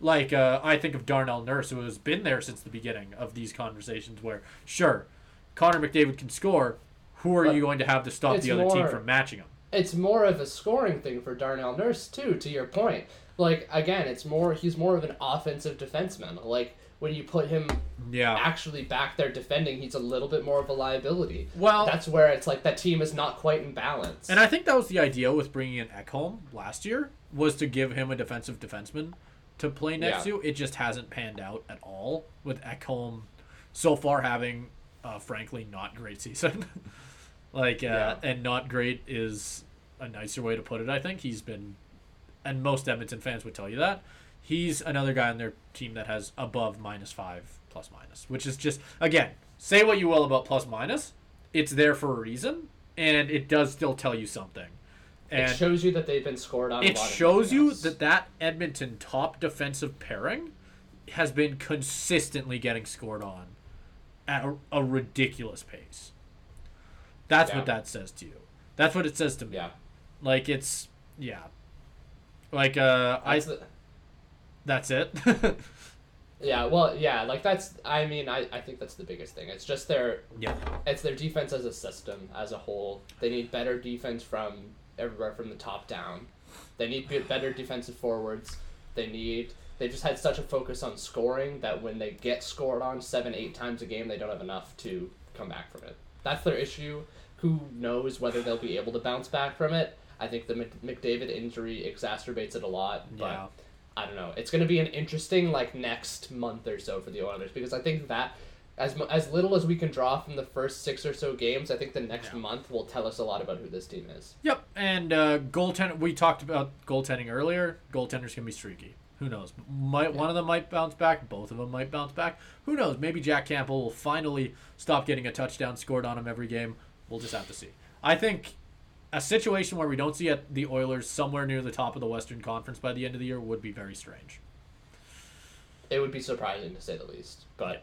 Like, uh, I think of Darnell Nurse, who has been there since the beginning of these conversations, where, sure, Connor McDavid can score. Who are But you going to have to stop the other team from matching him? it's more of a scoring thing for Darnell Nurse too. To your point, like again, it's more he's more of an offensive defenseman. Like when you put him Yeah. actually back there defending, he's a little bit more of a liability. Well, That's where it's like that team is not quite in balance. And I think that was the idea with bringing in Ekholm last year was to give him a defensive defenseman to play next Yeah. to. It just hasn't panned out at all with Ekholm so far having, uh, frankly, not great <laughs> season. like, uh, Yeah. and not great is a nicer way to put it. I think he's been, and most Edmonton fans would tell you that he's another guy on their team that has above minus five plus minus, which is just again say what you will about plus minus, it's there for a reason, and it does still tell you something. And it shows you that they've been scored on. a it shows you that that Edmonton top defensive pairing has been consistently getting scored on at a, a ridiculous pace. That's Yeah. what that says to you. That's what it says to me. Yeah, Like it's yeah. Like uh I that's the, that's it. <laughs> yeah. Well, yeah. Like that's. I mean, I, I think that's the biggest thing. It's just their yeah. it's their defense as a system as a whole. They need better defense from everywhere from the top down. They need better defensive forwards. They need. They just had such a focus on scoring that when they get scored on seven, eight times a game, they don't have enough to come back from it. That's their issue. Who knows whether they'll be able to bounce back from it? I think the Mc- McDavid injury exacerbates it a lot. But Yeah. I don't know. It's going to be an interesting like next month or so for the Oilers because I think that as as little as we can draw from the first six or so games, I think the next Yeah. month will tell us a lot about who this team is. Yep, and uh, goaltend. We talked about goaltending earlier. Goaltenders can be streaky. Who knows? Might one of them might bounce back. Both of them might bounce back. Who knows? Maybe Jack Campbell will finally stop getting a touchdown scored on him every game. We'll just have to see. I think a situation where we don't see the Oilers somewhere near the top of the Western Conference by the end of the year would be very strange. It would be surprising to say the least, but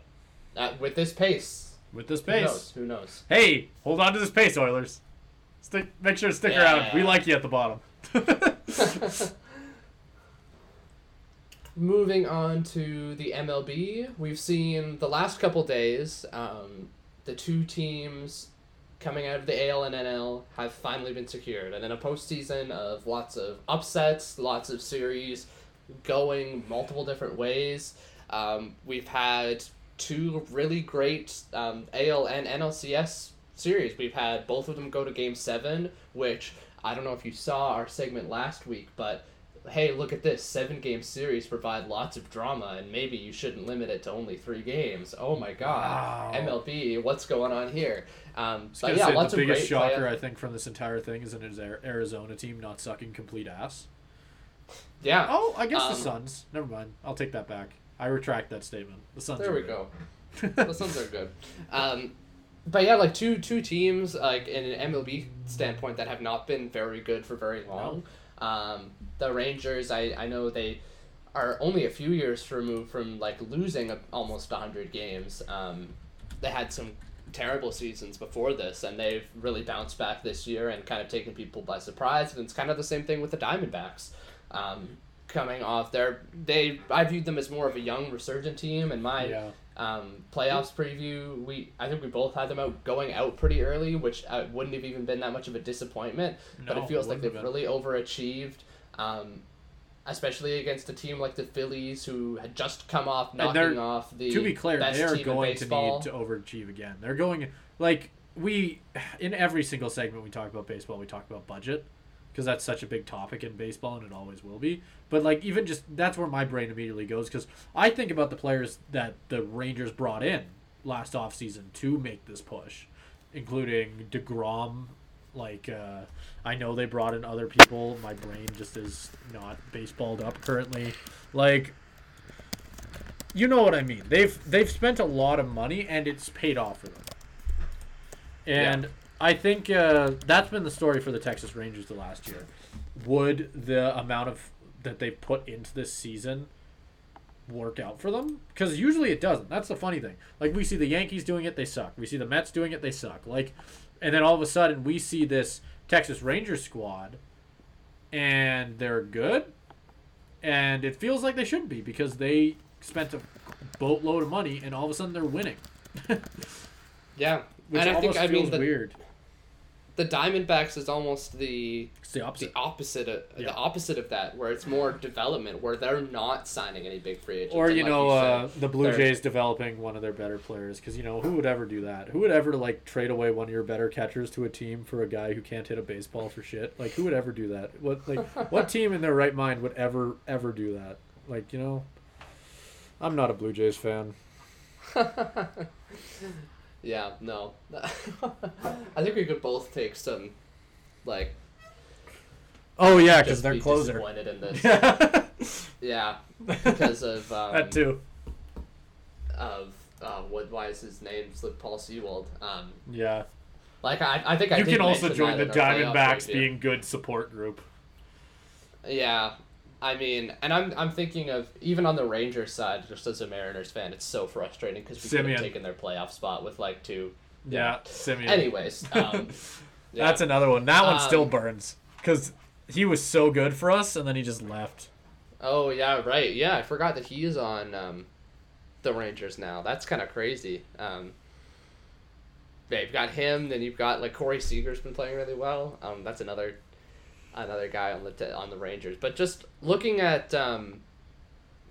uh, with this pace, with this Who pace. knows? Who knows? Hey, hold on to this pace, Oilers. Stick, make sure to stick Yeah. around. We like you at the bottom. <laughs> <laughs> Moving on to the MLB, we've seen the last couple days, um, the two teams coming out of the AL and NL have finally been secured. And in a postseason of lots of upsets, lots of series going multiple different ways, um, we've had two really great um, AL and NLCS series. We've had both of them go to game seven, which I don't know if you saw our segment last week, but hey, look at this seven game series provide lots of drama, and maybe you shouldn't limit it to only three games. Oh my god, Wow. MLB, what's going on here? Um, but yeah, lots the of biggest great shocker I think from this entire thing is an Arizona team not sucking complete ass. Yeah, Oh, I guess the Um, Suns. Never mind. I'll take that back. I retract that statement. The Suns. there are we good. go. <laughs> the Suns are good. Um, but yeah, like two two teams like in an MLB standpoint that have not been very good for very long. Um, the Rangers, I, I know they are only a few years removed from like losing a, almost hundred games. Um, they had some terrible seasons before this, and they've really bounced back this year and kind of taken people by surprise. And it's kind of the same thing with the Diamondbacks. Um, coming off their they I viewed them as more of a young resurgent team and my Yeah. um, playoffs preview, we I think we both had them out going out pretty early, which uh, wouldn't have even been that much of a disappointment. but it feels it like they've really overachieved, um, especially against a team like the Phillies, who had just come off knocking off the to be clear, they are going to need to overachieve again. They're going like we in every single segment we talk about baseball, we talk about budget because that's such a big topic in baseball and it always will be. But like even just that's where my brain immediately goes because I think about the players that the Rangers brought in last offseason to make this push, including Degrom. Like uh, I know they brought in other people. My brain just is not baseballed up currently. Like you know what I mean. They've they've spent a lot of money and it's paid off for them. And Yeah. I think uh, that's been the story for the Texas Rangers the last year. Would the amount of that they put into this season work out for them? Because usually it doesn't. That's the funny thing. Like we see the Yankees doing it, they suck. We see the Mets doing it, they suck. Like, and then all of a sudden we see this Texas Rangers squad, and they're good, and it feels like they shouldn't be because they spent a boatload of money and all of a sudden they're winning, <laughs> yeah, which and I think I feels mean the, weird. The Diamondbacks is almost the It's the opposite. the opposite of Yeah. the opposite of that, where it's more development, where they're not signing any big free agents. Or you like know, uh, said, the Blue they're- Jays developing one of their better players because you know who would ever do that? Who would ever like trade away one of your better catchers to a team for a guy who can't hit a baseball for shit? Like who would ever do that? What like <laughs> what team in their right mind would ever ever do that? Like you know, I'm not a Blue Jays fan. <laughs> yeah, no. <laughs> I think we could both take some, like, Oh yeah, because they're be closer. disappointed in this. that <laughs> yeah, because of um, that too. of uh, what? Why is his name slip? Paul Sewald. Um, Yeah. like I, I think I You can also join the in our playoff Diamondbacks being good support group. Yeah, I mean, and I'm I'm thinking of even on the Rangers side, just as a Mariners fan, it's so frustrating because we could Semien. have taken their playoff spot with like two. Yeah, Semien. Anyways, <laughs> um, yeah. That's another one. That one still Um, burns because he was so good for us, and then he just left. Oh yeah, right. Yeah, I forgot that he is on um, the Rangers now. That's kind of crazy. Um, yeah, you've got him. Then you've got like Corey Seager's been playing really well. Um, that's another another guy on the on the Rangers. But just looking at um,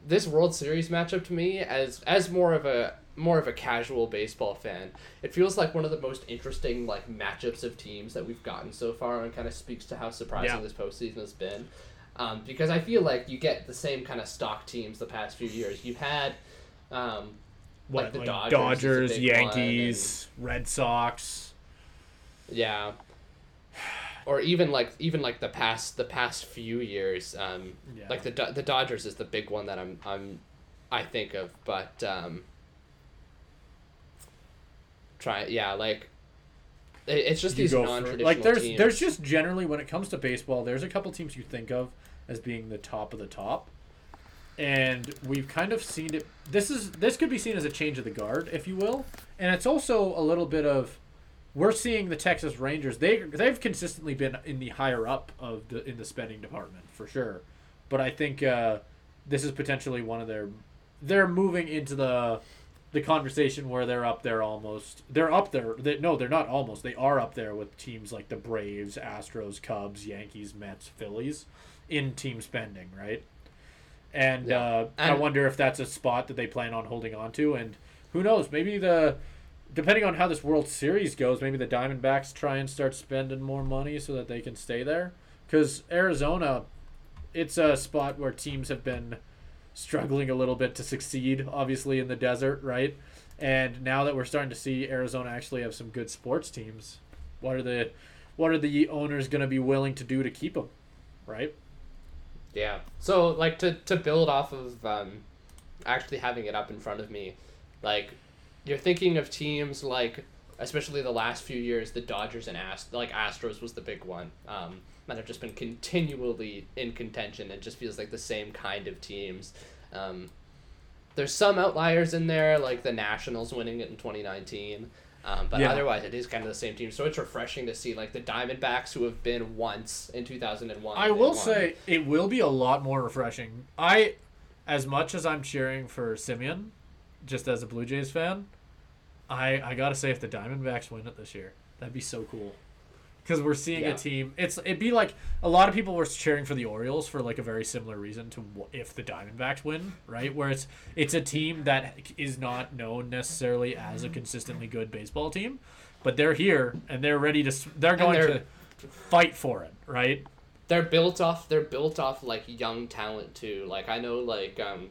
this World Series matchup to me as as more of a more of a casual baseball fan, it feels like one of the most interesting like matchups of teams that we've gotten so far, and kind of speaks to how surprising Yeah. this postseason has been. Um, because I feel like you get the same kind of stock teams the past few years. You've had um, What, like the like Dodgers, is a big one, Yankees, Red Sox. Yeah. Or even like even like the past the past few years, um, Yeah. like the Do- the Dodgers is the big one that I'm I'm I think of, but um, try yeah like it, it's just You these go non traditional like there's teams. there's just generally when it comes to baseball, there's a couple teams you think of as being the top of the top, and we've kind of seen it. This is this could be seen as a change of the guard, if you will, and it's also a little bit of we're seeing the Texas Rangers. They they've consistently been in the higher up of the in the spending department for sure, but I think uh, this is potentially one of their they're moving into the the conversation where they're up there almost. They're up there. They, no, they're not almost. They are up there with teams like the Braves, Astros, Cubs, Yankees, Mets, Phillies in team spending, right? And, Yeah. uh, I wonder if that's a spot that they plan on holding on to. And who knows? Maybe the depending on how this World Series goes, maybe the Diamondbacks try and start spending more money so that they can stay there. Because Arizona, it's a spot where teams have been struggling a little bit to succeed, obviously in the desert, right? And now that we're starting to see Arizona actually have some good sports teams, what are the what are the owners going to be willing to do to keep them, right? Yeah. So like to to build off of um, actually having it up in front of me, like you're thinking of teams like especially the last few years the Dodgers and Ast like Astros was the big one. Um, that have just been continually in contention. It just feels like the same kind of teams. Um, there's some outliers in there, like the Nationals winning it in 2019. Um, but Yeah. otherwise, it is kind of the same team. So it's refreshing to see like the Diamondbacks, who have been once in 2001. I will won. say it will be a lot more refreshing. I, as much as I'm cheering for Semien, just as a Blue Jays fan, I I gotta say if the Diamondbacks win it this year, that'd be so cool. Because we're seeing Yeah. a team. It's it'd be like a lot of people were cheering for the Orioles for like a very similar reason to if the Diamondbacks win, right? Where it's it's a team that is not known necessarily as a consistently good baseball team, but they're here and they're ready to. They're going they're- to fight for it, right? they're built off they're built off like young talent too like i know like um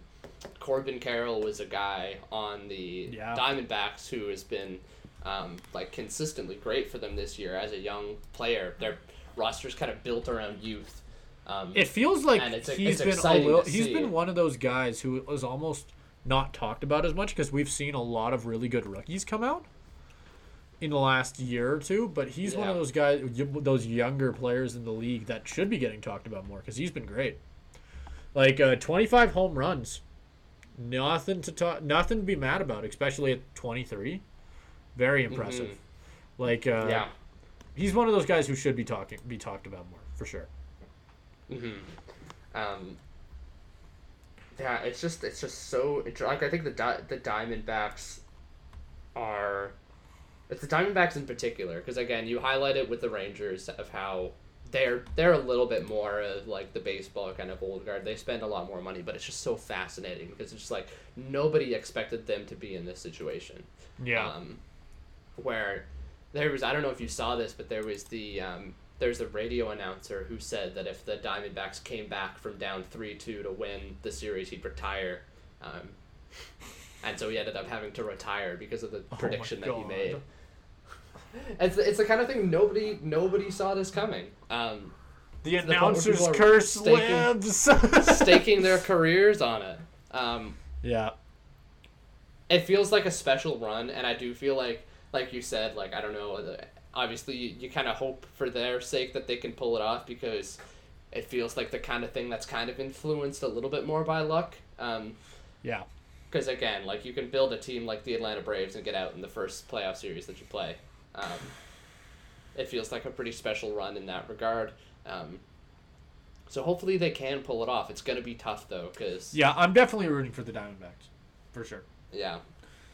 corbin carroll was a guy on the Yeah. diamondbacks who has been um, like consistently great for them this year as a young player their roster's kind of built around youth um, It feels like it's- he's it's been a little. He's been one of those guys who was almost not talked about as much because we've seen a lot of really good rookies come out in the last year or two. But he's one of those guys, those younger players in the league that should be getting talked about more because he's been great. Like uh, 25 home runs, nothing to talk, nothing to be mad about, especially at 23. Very impressive. Mhm. Like uh, yeah he's one of those guys who should be talking, be talked about more for sure. hmm Um, yeah, it's just it's just so like I think the di- the Diamondbacks are it's the Diamondbacks in particular because again you highlight it with the Rangers of how they're they're a little bit more of like the baseball kind of old guard. They spend a lot more money, but it's just so fascinating because it's just like nobody expected them to be in this situation. Yeah. Um, where there was I don't know if you saw this, but there was the um, there's a radio announcer who said that if the Diamondbacks came back from down three two to win the series, he'd retire. Um, and so he ended up having to retire because of the <laughs> Oh prediction that he made. It's, it's the kind of thing nobody nobody saw this coming. Um, The the announcer's are curse staking- lives. <laughs> staking their careers on it. Um, yeah. it feels like a special run and i do feel like like you said like i don't know obviously you, you kind of hope for their sake that they can pull it off because it feels like the kind of thing that's kind of influenced a little bit more by luck um Yeah. because again like you can build a team like the atlanta braves and get out in the first playoff series that you play um it feels like a pretty special run in that regard um so hopefully they can pull it off it's going to be tough though because Yeah, I'm definitely rooting for the Diamondbacks. For sure. Yeah,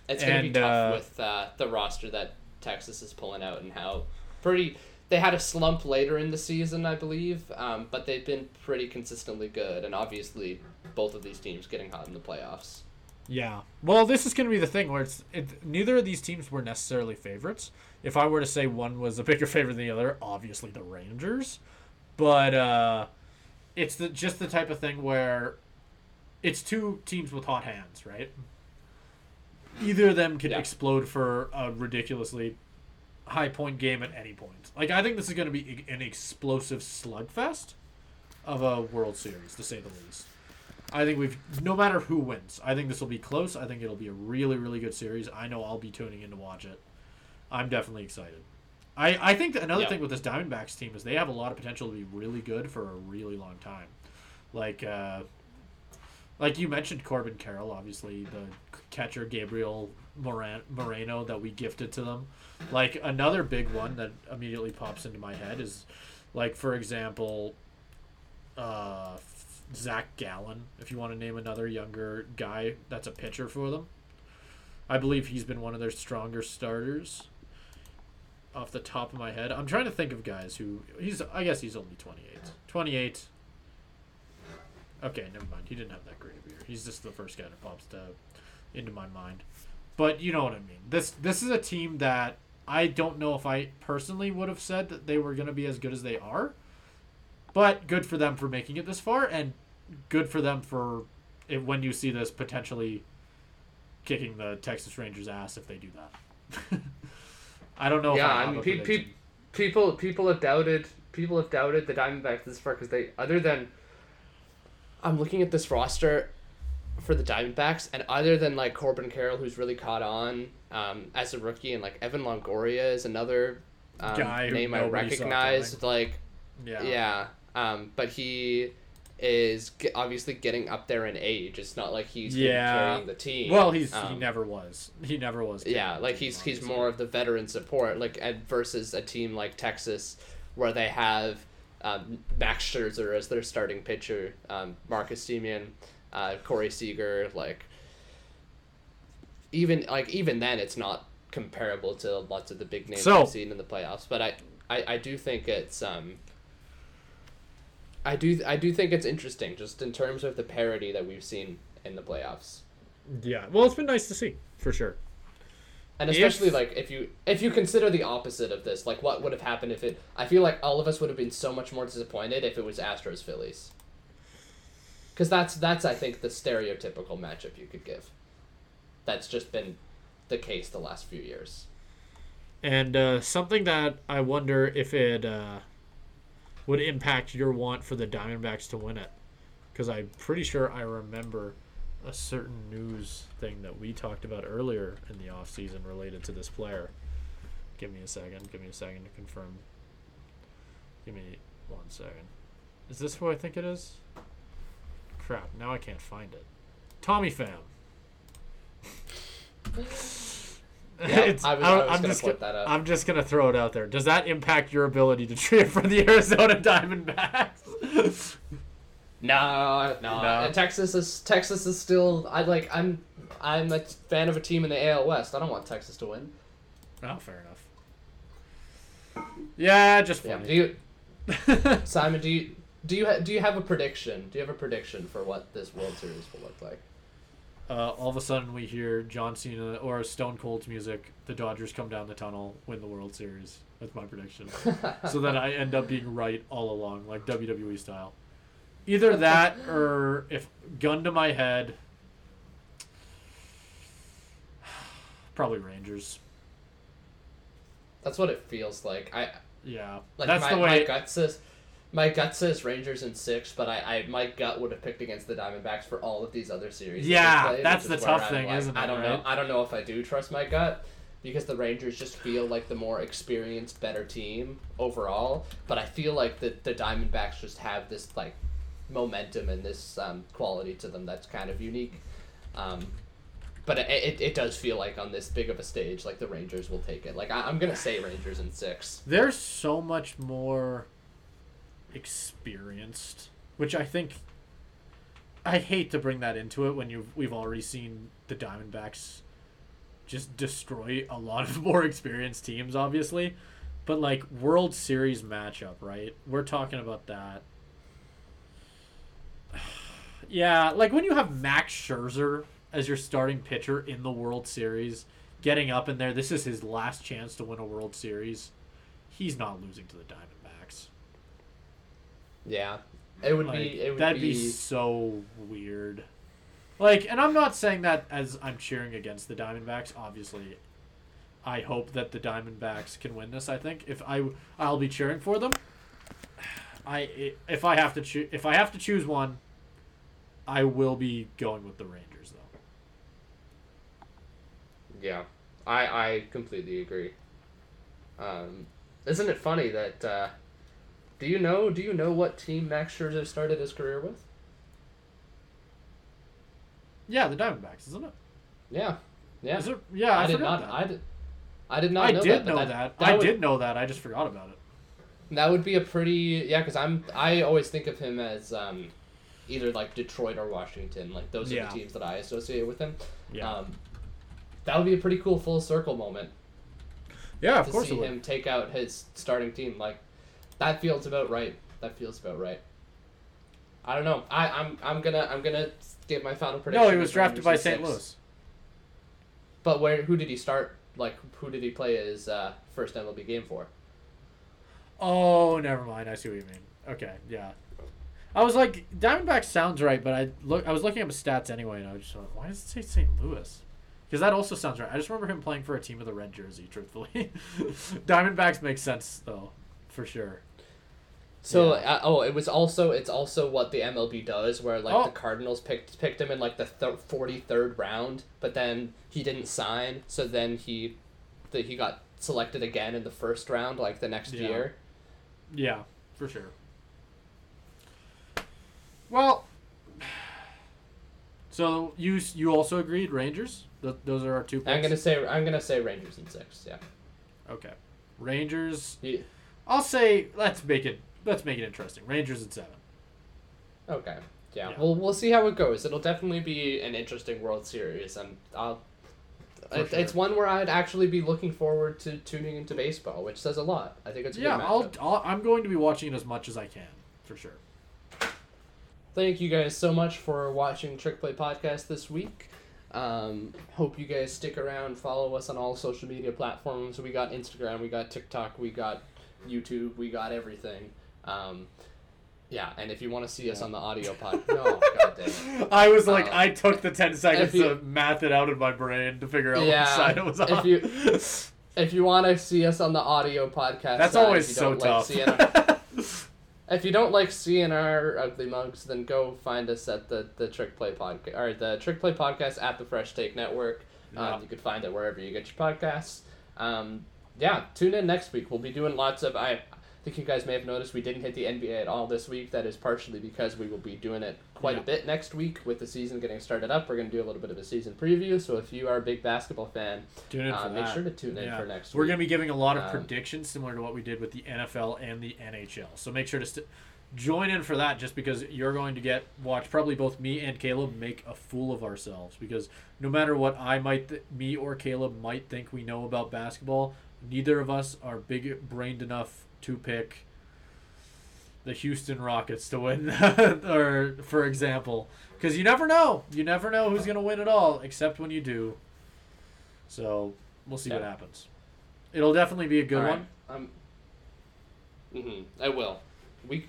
it's gonna be tough uh, with uh, the roster that Texas is pulling out and how pretty they had a slump later in the season, I believe, um, but they've been pretty consistently good, and obviously both of these teams getting hot in the playoffs. Yeah. Well, this is going to be the thing where it's it, neither of these teams were necessarily favorites. If I were to say one was a bigger <laughs> favorite than the other, obviously the Rangers. But uh, it's the just the type of thing where it's two teams with hot hands, right? Either of them could Yeah. explode for a ridiculously high point game at any point. Like I think this is going to be an explosive slugfest of a World Series, to say the least. I think we've no matter who wins, I think this will be close. I think it'll be a really really good series. I know I'll be tuning in to watch it. I'm definitely excited. I I think another Yeah. thing with this Diamondbacks team is they have a lot of potential to be really good for a really long time. Like uh like you mentioned Corbin Carroll, obviously the catcher Gabriel Moran- Moreno that we gifted to them. Like another big one that immediately pops into my head is, like for example, uh, Zach Gallen. If you want to name another younger guy that's a pitcher for them, I believe he's been one of their stronger starters. Off the top of my head, I'm trying to think of guys who he's. I guess he's only 28. 28. Okay, never mind. He didn't have that great of a year. He's just the first guy that pops to, into my mind. But you know what I mean. This this is a team that I don't know if I personally would have said that they were going to be as good as they are. But good for them for making it this far, and good for them for if, when you see this potentially kicking the Texas Rangers' ass if they do that. <laughs> I don't know. yeah, if I, I mean, a pe- pe- people people have doubted people have doubted the Diamondbacks this far because they other than I'm looking at this roster for the Diamondbacks, and other than like Corbin Carroll, who's really caught on um, as a rookie, and like Evan Longoria is another um, Guy name I recognize. Like, yeah. yeah, um, but he is ge- obviously getting up there in age. It's not like he's Yeah. carrying the team. Well, he's he Um, never was. He never was. yeah, like he's he's more of the veteran support, like and versus a team like Texas, where they have um, Max Scherzer as their starting pitcher, um, Marcus Semien, uh, Corey Seager, like even like even then it's not comparable to lots of the big names So- we've seen in the playoffs. But I, I, I do think it's um. I do I do think it's interesting just in terms of the parity that we've seen in the playoffs. Yeah. Well, it's been nice to see for sure. And especially If- like if you if you consider the opposite of this, like what would have happened if it I feel like all of us would have been so much more disappointed if it was Astros Phillies. Cuz that's that's I think the stereotypical matchup you could give. That's just been the case the last few years. And uh, something that I wonder if it uh, would impact your want for the Diamondbacks to win it, because I'm pretty sure I remember a certain news thing that we talked about earlier in the off season related to this player. Give me a second. Give me a second to confirm. Give me one second. Is this who I think it is? Crap! Now I can't find it. Tommy Pham. <laughs> Yeah, <laughs> It's- I was, I was I'm just point gonna- that out. I'm just gonna throw it out there. Does that impact your ability to cheer for the <laughs> Arizona Diamondbacks? <laughs> No, no. No. Texas is Texas is still I like I'm I'm a fan of a team in the AL West. I don't want Texas to win. oh, fair enough. Yeah, just Yeah. Do you Simon, do you do you ha- do you have a prediction? Do you have a prediction for what this World Series will look like? Uh, all of a sudden, we hear John Cena or Stone Cold's music. The Dodgers come down the tunnel, win the World Series. That's my prediction. <laughs> so then I end up being right all along, like WWE style. Either that, or if gun to my head, <sighs> probably Rangers. That's what it feels like. I Yeah, like that's my, the my way. gut says my gut says Rangers in six, but I, I my gut would have picked against the Diamondbacks for all of these other series. Yeah, they played, that's the tough I'm thing, like, isn't it? I don't right? know. I don't know if I do trust my gut because the Rangers just feel like the more experienced, better team overall. But I feel like the the Diamondbacks just have this like momentum and this um, quality to them that's kind of unique. Um, but it, it, it does feel like on this big of a stage, like the Rangers will take it. Like I, I'm gonna say Rangers in six. They're so much more experienced, which I think. I hate to bring that into it when you we've already seen the Diamondbacks just destroy a lot of <laughs> more experienced teams, obviously. But like World Series matchup, right? We're talking about that. <sighs> Yeah, like when you have Max Scherzer as your starting pitcher in the World Series, getting up in there, this is his last chance to win a World Series. He's not losing to the Diamondbacks. Yeah, it would Like, be. It would that'd be... be. so weird. Like, and I'm not saying that as I'm cheering against the Diamondbacks. Obviously, I hope that the Diamondbacks can win this. I think if I I'll be cheering for them. <sighs> I if I have to choose if I have to choose one, I will be going with the Rangers though. Yeah, I I completely agree. Um, isn't it funny that? Uh, do you know? Do you know what team Max Scherzer started his career with? Yeah, the Diamondbacks, isn't it? Yeah, yeah. Is it? Yeah, I, I, did not. That. I did. I did not I know did that. know that. that. that I would, did know that. I just forgot about it. That would be a pretty yeah, because I'm I always think of him as um, either like Detroit or Washington. Like those are Yeah. the teams that I associate with him. Yeah. Um, that would be a pretty cool full circle moment yeah, of to course see it would. him take out his starting team. Like that feels about right. That feels about right. I don't know. I, I'm I'm gonna I'm gonna give my final prediction. No, he was drafted by St. Louis. But where who did he start? Like who did he play his uh, first MLB game for? Oh, never mind. I see what you mean. Okay, yeah. I was like, Diamondback sounds right, but I look. I was looking up his stats anyway, and I was just like, why does it say St. Louis? Because that also sounds right. I just remember him playing for a team with a red jersey. Truthfully, <laughs> Diamondbacks makes sense though, for sure. So Yeah. uh, oh, it was also it's also what the MLB does, where like Oh. the Cardinals picked picked him in like the forty third round, but then he didn't sign, so then he, that he got selected again in the first round, like the next Yeah. year. Yeah, for sure. Well, <sighs> so you you also agreed Rangers. Th- those are our two. Picks? I'm gonna say I'm gonna say Rangers in six. Yeah. Okay, Rangers. Yeah. I'll say let's make it let's make it interesting. Rangers at seven. Okay. Yeah. Yeah. Well, we'll see how it goes. It'll definitely be an interesting World Series, and I'll. It, sure. It's one where I'd actually be looking forward to tuning into baseball, which says a lot. I think it's a yeah. Good I'll, I'll I'm going to be watching it as much as I can for sure. Thank you guys so much for watching Trick Play Podcast this week. Um, hope you guys stick around. Follow us on all social media platforms. We got Instagram, we got TikTok, we got YouTube, we got everything. Um, yeah, and if you want to see us on the audio pod, <laughs> no, god damn it. I was like, Um, I took the ten seconds you- to math it out in my brain to figure out Yeah, what side it was on. <laughs> if you- If you want to see us on the audio podcast, That's side, always if you so like tough. our- <laughs> if you don't like seeing our ugly mugs, then go find us at the, the Trick Play podcast or the Trick Play podcast at the Fresh Take Network. Yeah. Um, you could find it wherever you get your podcasts. Um, yeah, tune in next week. We'll be doing lots of. I think you guys may have noticed we didn't hit the NBA at all this week. That is partially because we will be doing it quite Yeah. a bit next week with the season getting started up. We're going to do a little bit of a season preview. So if you are a big basketball fan, Tune in uh, for make that. sure to tune in Yeah. for next week. We're going to be giving a lot of Um, predictions similar to what we did with the NFL and the NHL. So make sure to st- join in for that just because you're going to get watch probably both me and Caleb make a fool of ourselves because no matter what I might th- me or Caleb might think we know about basketball, neither of us are big brained enough to pick the Houston Rockets to win <laughs> or for example because you never know you never know who's going to win at all except when you do so we'll see what happens it'll definitely be a good right. one Um, hmm I will. We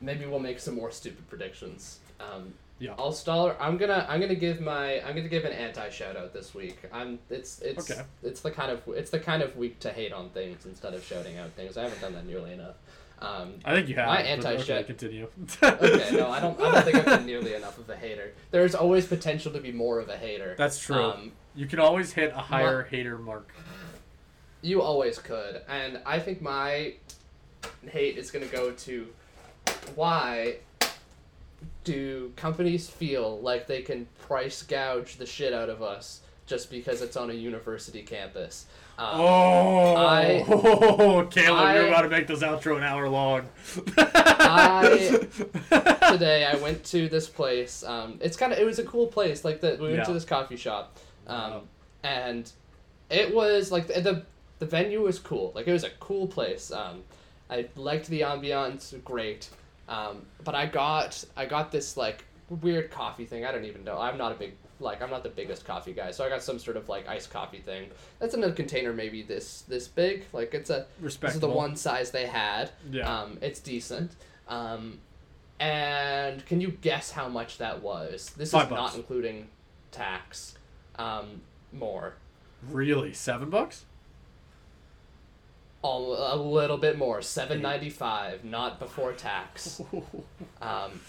maybe we'll make some more stupid predictions. Um, Yeah. I'll stall. I'm gonna. I'm gonna give my. I'm gonna give an anti shout out this week. I'm. It's. It's. Okay. It's the kind of. It's the kind of week to hate on things instead of shouting out things. I haven't done that nearly enough. Um, I think you have My anti shout. okay, continue <laughs> okay. No, I don't. I don't think I've been nearly enough of a hater. There's always potential to be more of a hater. that's true Um, you can always hit a higher hater mark You always could. And I think my hate is going to go to why do companies feel like they can price gouge the shit out of us just because it's on a university campus? Um, oh <laughs> I- Caleb I- you're about to make this outro an hour long I- <laughs> today I went to this place. Um, it's kind of it was a cool place. Like the we went to this coffee shop, um, Wow. and it was like the, the the venue was cool. Like it was a cool place. Um, I liked the ambiance, great. Um, but I got I got this like weird coffee thing. I don't even know. I'm not a big like I'm not the biggest coffee guy, so I got some sort of like iced coffee thing. That's in a container maybe this this big. Like it's a this is the one size they had. yeah Um, it's decent. Um, and can you guess how much that was? This Five is bucks. not including tax. Um, more. really seven bucks a little bit more. Seven ninety five, not before tax. <laughs> Um,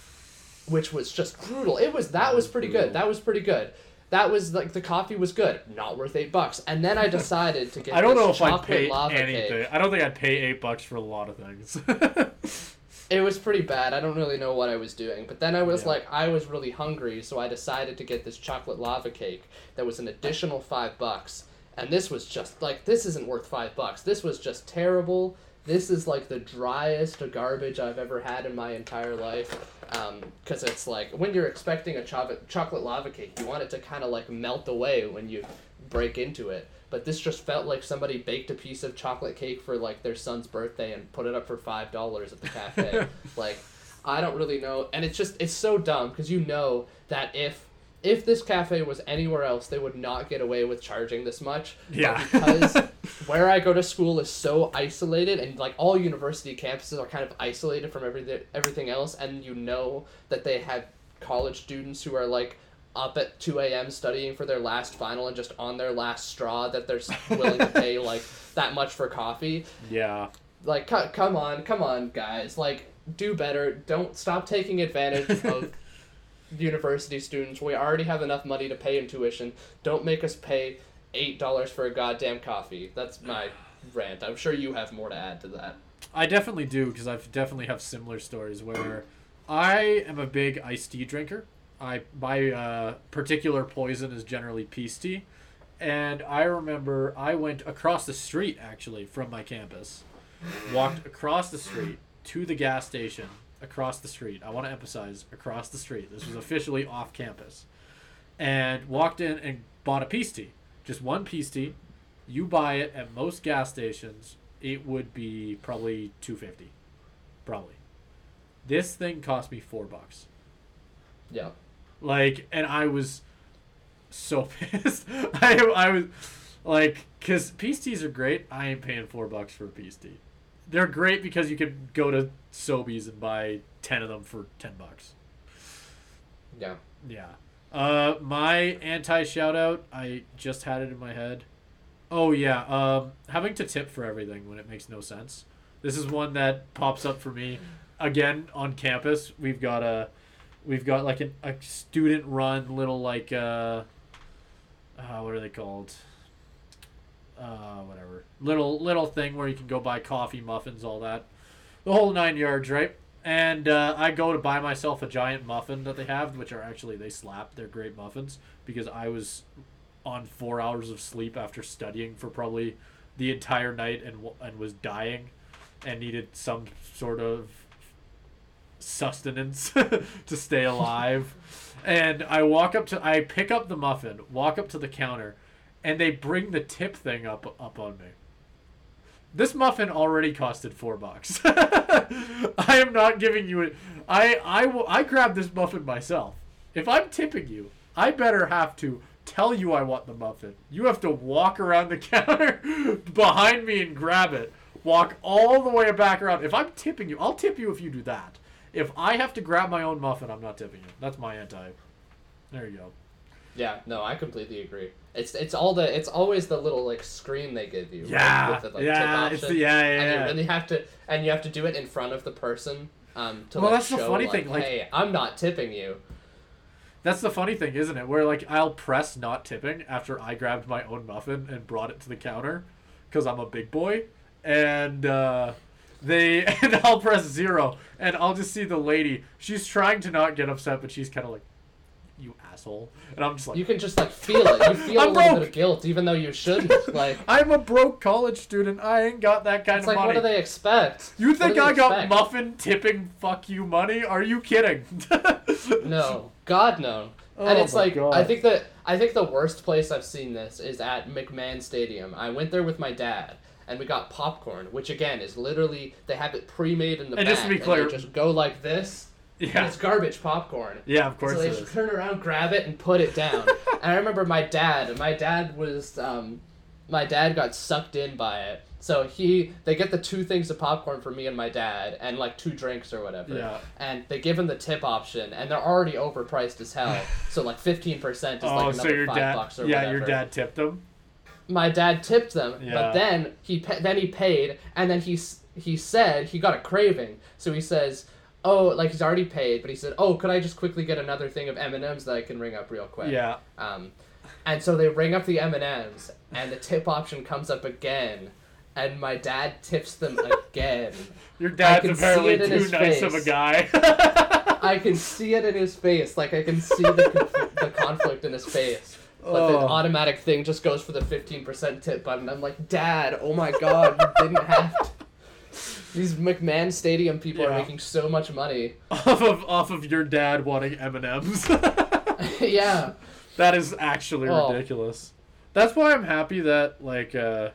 which was just brutal. It was that That was was pretty brutal. good. That was pretty good. That was like the coffee was good, not worth eight bucks. And then I <laughs> decided to get. I don't this know if I'd pay anything cake. I don't think I'd pay eight bucks for a lot of things <laughs> It was pretty bad. I don't really know what I was doing. But then I was Yeah. like, I was really hungry, so I decided to get this chocolate lava cake that was an additional five bucks. And this was just like, this isn't worth five bucks. This was just terrible. This is like the driest garbage I've ever had in my entire life. Um, because it's like, when you're expecting a cho- chocolate lava cake, you want it to kind of like melt away when you break into it. But this just felt like somebody baked a piece of chocolate cake for like their son's birthday and put it up for five dollars at the cafe. <laughs> like, I don't really know, and it's just it's so dumb because you know that if if this cafe was anywhere else, they would not get away with charging this much. Yeah. because <laughs> where I go to school is so isolated, and like all university campuses are kind of isolated from everything everything else, and you know that they have college students who are like up at 2 a.m. studying for their last final and just on their last straw that they're willing to pay like <laughs> that much for coffee. Yeah. Like, c- come on, come on, guys. Like, do better. Don't stop taking advantage of <laughs> university students. We already have enough money to pay in tuition. Don't make us pay eight dollars for a goddamn coffee. That's my rant. I'm sure you have more to add to that. I definitely do because I definitely have similar stories where I am a big iced tea drinker. I my uh, particular poison is generally peace tea, and I remember I went across the street actually from my campus, walked across the street to the gas station across the street. I want to emphasize across the street. This was officially off campus, and walked in and bought a peace tea, just one peace tea. You buy it at most gas stations. It would be probably 250 probably. This thing cost me four bucks. Yeah. like and i was so <laughs> pissed. I, I was like because peace teas are great. I ain't paying four bucks for a peace tea. They're great because you could go to sobeys and buy 10 of them for 10 bucks Yeah. yeah. Uh, my anti shout out, I just had it in my head. Oh yeah, um, having to tip for everything when it makes no sense. This is one that pops up for me. Again, on campus, we've got a, we've got like an, a student run little like uh, uh, what are they called? Uh, whatever. Little little thing where you can go buy coffee, muffins, all that. The whole nine yards, right? And uh, I go to buy myself a giant muffin that they have, which are actually they slap. They're great muffins because I was on four hours of sleep after studying for probably the entire night and and was dying, and needed some sort of sustenance <laughs> to stay alive. and I walk up to I pick up the muffin, walk up to the counter, and they bring the tip thing up up on me. This muffin already costed four bucks. <laughs> I am not giving you it. I I will I grabbed this muffin myself. If I'm tipping you, I better have to tell you I want the muffin. You have to walk around the <laughs> counter behind me and grab it. Walk all the way back around. If I'm tipping you, I'll tip you if you do that. If I have to grab my own muffin, I'm not tipping you. That's my anti. There you go. Yeah, no, I completely agree. It's it's all the it's always the little like screen they give you. right, Yeah, with the, like, yeah, tip it's the- yeah, yeah, and yeah. you really have to and you have to do it in front of the person. Um, to Well, like, that's the funny like, thing, like- hey, I'm not tipping you. That's the funny thing, isn't it? Where like I'll press not tipping after I grabbed my own muffin and brought it to the counter because I'm a big boy, and uh, they <laughs> and I'll press zero and I'll just see the lady. She's trying to not get upset, but she's kind of like, "You asshole," and I'm just like, You can just like feel it. You <laughs> feel a little broke. bit of guilt, even though you shouldn't. <laughs> Like, "I'm a broke college student. I ain't got that kind it's of like, money." what do they expect? you What think do they I got expect? muffin tipping fuck you money? Are you kidding? <laughs> No, God no. Oh and it's my like God. I think that I think the worst place I've seen this is at McMahon Stadium. I went there with my dad, and we got popcorn, which again is literally they have it pre-made in the And back, just to be and clear- just go like this. And Yeah, it's garbage popcorn. yeah, of course so they just turn around, grab it, and put it down. <laughs> and I remember my dad. My dad was, um, my dad got sucked in by it. So he, they get the two things of popcorn for me and my dad, and like two drinks or whatever. Yeah. And they give him the tip option, and they're already overpriced as hell. <laughs> so like fifteen percent is Oh, like so another your five dad? bucks or Yeah, whatever. Yeah, your dad tipped them. My dad tipped them, Yeah. but then he then he paid, and then he he said he got a craving, so he says. Oh, like he's already paid, but he said, "Oh, could I just quickly get another thing of M and M's that I can ring up real quick?" Yeah. Um, and so they ring up the M and M's, and the tip option comes up again, and my dad tips them <laughs> again. Your dad's apparently too nice of a guy. <laughs> <laughs> I can see it in his face. Like I can see the, conf- the conflict in his face. But the Oh. automatic thing just goes for the 15% tip button. I'm like, Dad, oh my god, you didn't have to. These McMahon Stadium people Yeah. are making so much money. <laughs> off of off of your dad wanting M and M's. yeah. That is actually Oh. ridiculous. That's why I'm happy that like uh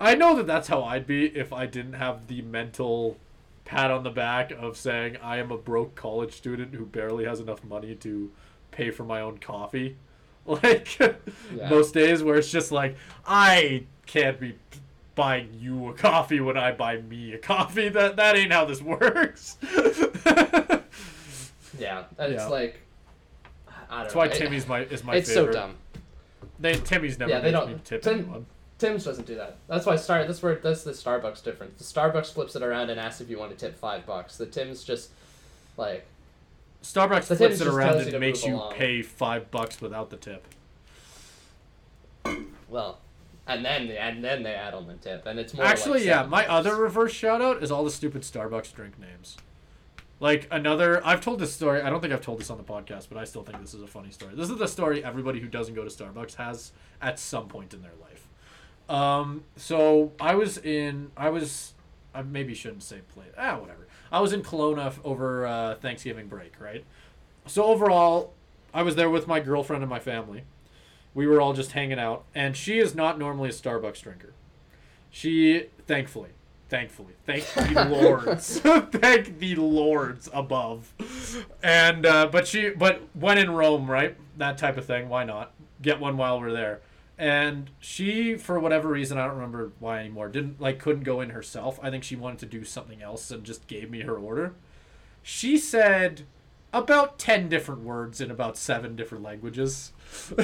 I know that that's how I'd be if I didn't have the mental pat on the back of saying I am a broke college student who barely has enough money to pay for my own coffee. <laughs> Like Yeah. most days where it's just like I can't be buying you a coffee when I buy me a coffee. That that ain't how this works. <laughs> Yeah. And Yeah. it's like, I don't That's know. why Timmy's my is my It's favorite. so dumb. They Timmy's never Yeah, they don't- me tip Tim- anyone. Tim's doesn't do that. That's why Star. That's where that's the Starbucks difference. The Starbucks flips it around and asks if you want to tip five bucks. The Tim's just like Starbucks flips Tims it around and makes you along. pay five bucks without the tip. well, and then and then they add on the tip, and it's more Actually, like yeah, my bucks. other reverse shout out is all the stupid Starbucks drink names. Like another, I've told this story. I don't think I've told this on the podcast, but I still think this is a funny story. This is the story everybody who doesn't go to Starbucks has at some point in their life. Um, so I was in, I was, I maybe shouldn't say play. Ah, whatever. I was in Kelowna f- over uh, Thanksgiving break, right? So overall, I was there with my girlfriend and my family. We were all just hanging out, and she is not normally a Starbucks drinker. She, thankfully, thankfully, thank the <laughs> lords, <laughs> thank the lords above, and uh, but she, but when in Rome, right, that type of thing. Why not get one while we're there? And she, for whatever reason, I don't remember why anymore, didn't like couldn't go in herself. I think she wanted to do something else and just gave me her order. She said about ten different words in about seven different languages. <laughs>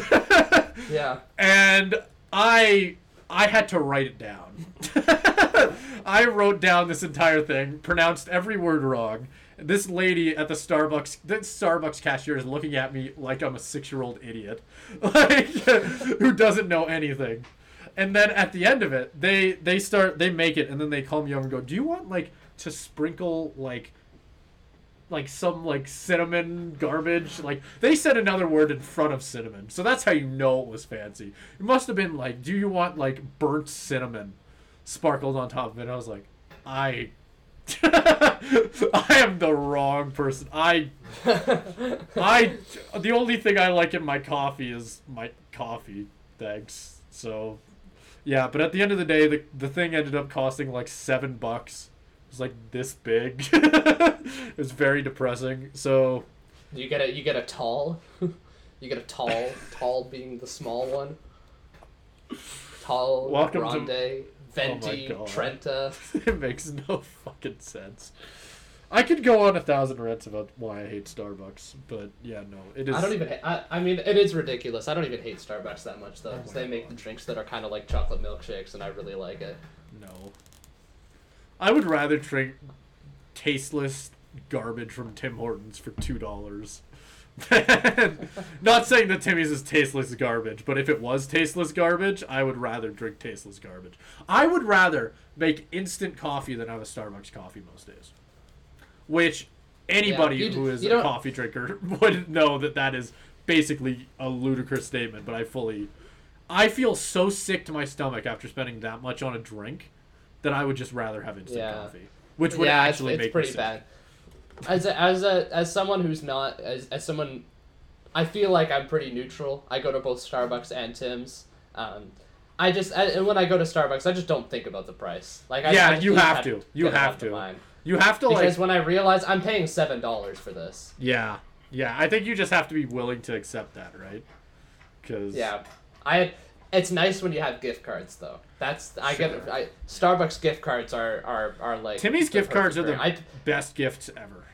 Yeah. and I I had to write it down. <laughs> I wrote down this entire thing, pronounced every word wrong. This lady at the Starbucks, the Starbucks cashier is looking at me like I'm a six-year-old idiot, <laughs> like who doesn't know anything. And then at the end of it, they they start they make it, and then they call me over and go, "Do you want like to sprinkle like like some like cinnamon garbage. Like they said another word in front of cinnamon, so that's how you know it was fancy. It must have been like, do you want like burnt cinnamon sparkled on top of it? I was like, I. <laughs> I am the wrong person. I <laughs> I the only thing I like in my coffee is my coffee. Thanks. So yeah, but at the end of the day the the thing ended up costing like 7 bucks. Was like this big. <laughs> it was very depressing. So You get a you get a tall. <laughs> you get a tall, tall being the small one. Tall, Welcome to- grande, venti, oh God. trenta. <laughs> it makes no fucking sense. I could go on a thousand rants about why I hate Starbucks, but yeah, no, it is. I don't even. Ha- I, I mean, it is ridiculous. I don't even hate Starbucks that much though, Oh 'cause my they make the drinks that are kind of like chocolate milkshakes, and I really like it. No. I would rather drink tasteless garbage from Tim Hortons for two dollars. <laughs> Not saying that Timmy's is tasteless garbage, but if it was tasteless garbage, I would rather drink tasteless garbage. I would rather make instant coffee than have a Starbucks coffee most days. Which anybody d- who is a don't- coffee drinker <laughs> would know that that is basically a ludicrous statement, but I fully I feel so sick to my stomach after spending that much on a drink that I would just rather have instant Yeah. coffee, which would yeah, actually it's, make it's pretty me sick. bad. As a, as a as someone who's not as as someone, I feel like I'm pretty neutral. I go to both Starbucks and Tim's. Um, I just I, and when I go to Starbucks, I just don't think about the price. Like I, Yeah, I you have to. You have to. You have to Because like when I realize I'm paying seven dollars for this. yeah, yeah. I think you just have to be willing to accept that, right? Because Yeah, I. It's nice when you have gift cards though. That's I get Sure. I Starbucks gift cards are are, are like Timmy's gift cards are the brand. best gifts ever.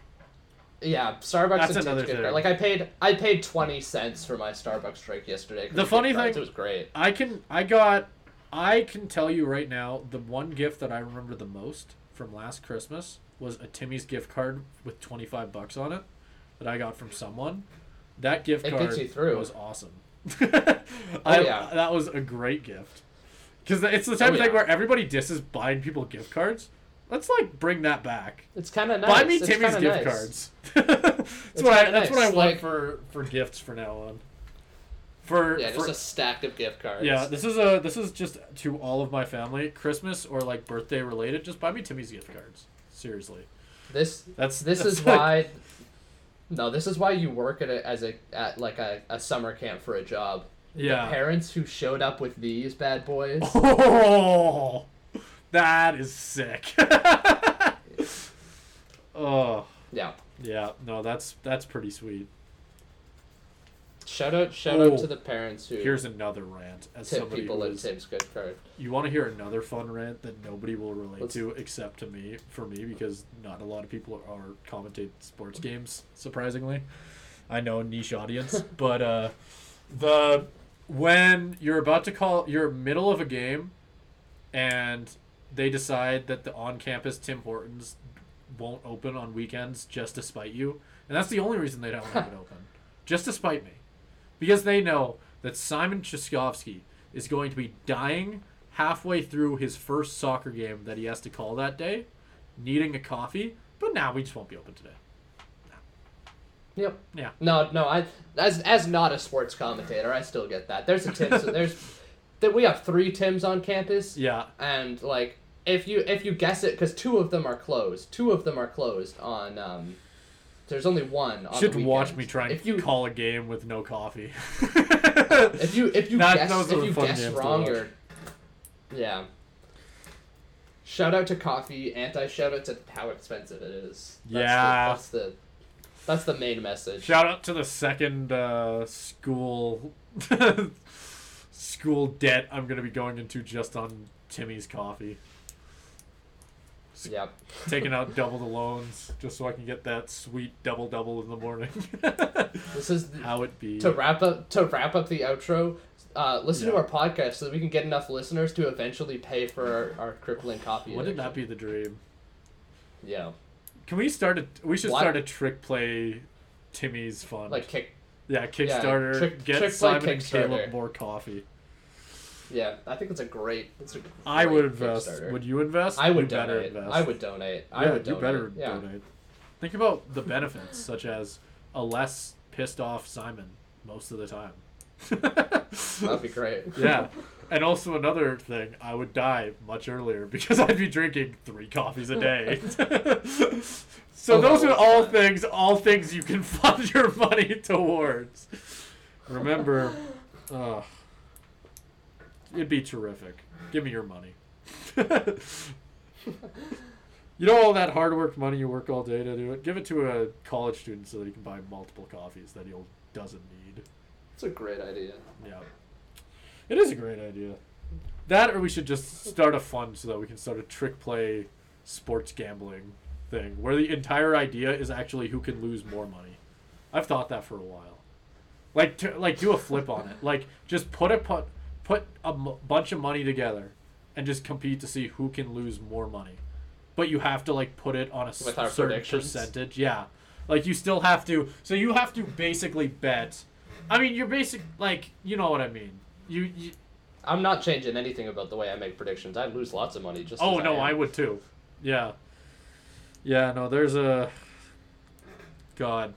Yeah, Starbucks That's and another gift thing. card. Like I paid I paid twenty cents for my Starbucks drink yesterday. The funny gift cards. thing- it was great. I can I got I can tell you right now the one gift that I remember the most from last Christmas was a Timmy's gift card with 25 bucks on it that I got from someone. That gift It card gets you through. was awesome. <laughs> Oh, I, Oh, yeah. that was a great gift. Because it's the type Oh, of thing yeah. where everybody disses buying people gift cards. Let's like bring that back. It's kind of nice. Buy me It's Timmy's gift nice. cards. <laughs> that's what I. kinda That's what I want like- for for gifts for now on. For Yeah, for, just a stack of gift cards. yeah, this is a this is just to all of my family. Christmas or like birthday related. Just buy me Timmy's gift cards. Seriously, This that's this that's is <laughs> like- why. No, this is why you work at a, as a at like a, a summer camp for a job. Yeah. The parents who showed up with these bad boys. <laughs> Oh, that is sick. <laughs> oh Yeah. yeah, no, that's that's pretty sweet. Shout out shout Oh. out to the parents who Here's another rant. As tip somebody people is, Tim's gift card. you want to hear another fun rant that nobody will relate Let's- to except to me, for me, because not a lot of people are commentate sports games. Surprisingly, I know niche audience, <laughs> but uh, the when you're about to call, you're middle of a game, and they decide that the on-campus Tim Hortons won't open on weekends just to spite you, and that's the only reason they don't have it <laughs> open, just to spite me, because they know that Simon Chaskovsky is going to be dying halfway through his first soccer game that he has to call that day, needing a coffee. But now we just won't be open today. Yep. Yeah. No, no. I as as not a sports commentator, I still get that. There's a Tim. so there's <laughs> that we have three Tims on campus, Yeah, and like if you if you guess it, because two of them are closed. Two of them are closed on. um There's only one. On should watch me try and If you call a game with no coffee. <laughs> if you if you That- guess those if you guess wrong or yeah. Shout out to coffee. Anti shout out to how expensive it is. That's Yeah. The, that's the that's the main message. Shout out to the second uh, school <laughs> school debt I'm gonna be going into just on Timmy's coffee. Yep. Taking out double the loans just so I can get that sweet double double in the morning. <laughs> This is the, How it be? to wrap up to wrap up the outro. Uh, listen to our podcast so that we can get enough listeners to eventually pay for our, our crippling coffee. Wouldn't that be the dream? Yeah, Can we start a? We should Why- start a trick play. Timmy's fund. like kick. yeah, Kickstarter. trick- get trick play Simon and Kickstarter. Caleb more coffee. Yeah, I think it's a great. It's a I great would invest. Would you invest? I would you better donate. invest. I would donate. I yeah, would you better yeah. donate. Think about the benefits, such as a less pissed off Simon most of the time. <laughs> That'd be great. <laughs> yeah. And also another thing, I would die much earlier because <laughs> I'd be drinking three coffees a day. so Oh, those are all fun. things, all things you can fund your money towards. Remember, uh, it'd be terrific. Give me your money. you know all that hard work money you work all day to do it. Give it to a college student so that he can buy multiple coffees that he doesn't need. It's a great idea. Yeah. It is a great idea. That or we should just start a fund so that we can start a trick play sports gambling thing where the entire idea is actually who can lose more money. I've thought that for a while. Like to, like do a flip on it. Like just put a put put a m- bunch of money together and just compete to see who can lose more money. But you have to like put it on a s- With our certain percentage. Yeah. Like you still have to so you have to basically bet I mean, you're basic like you know what I mean. You, you I'm not changing anything about the way I make predictions. I lose lots of money just. oh no, am. I would too. Yeah, yeah. No, there's a God.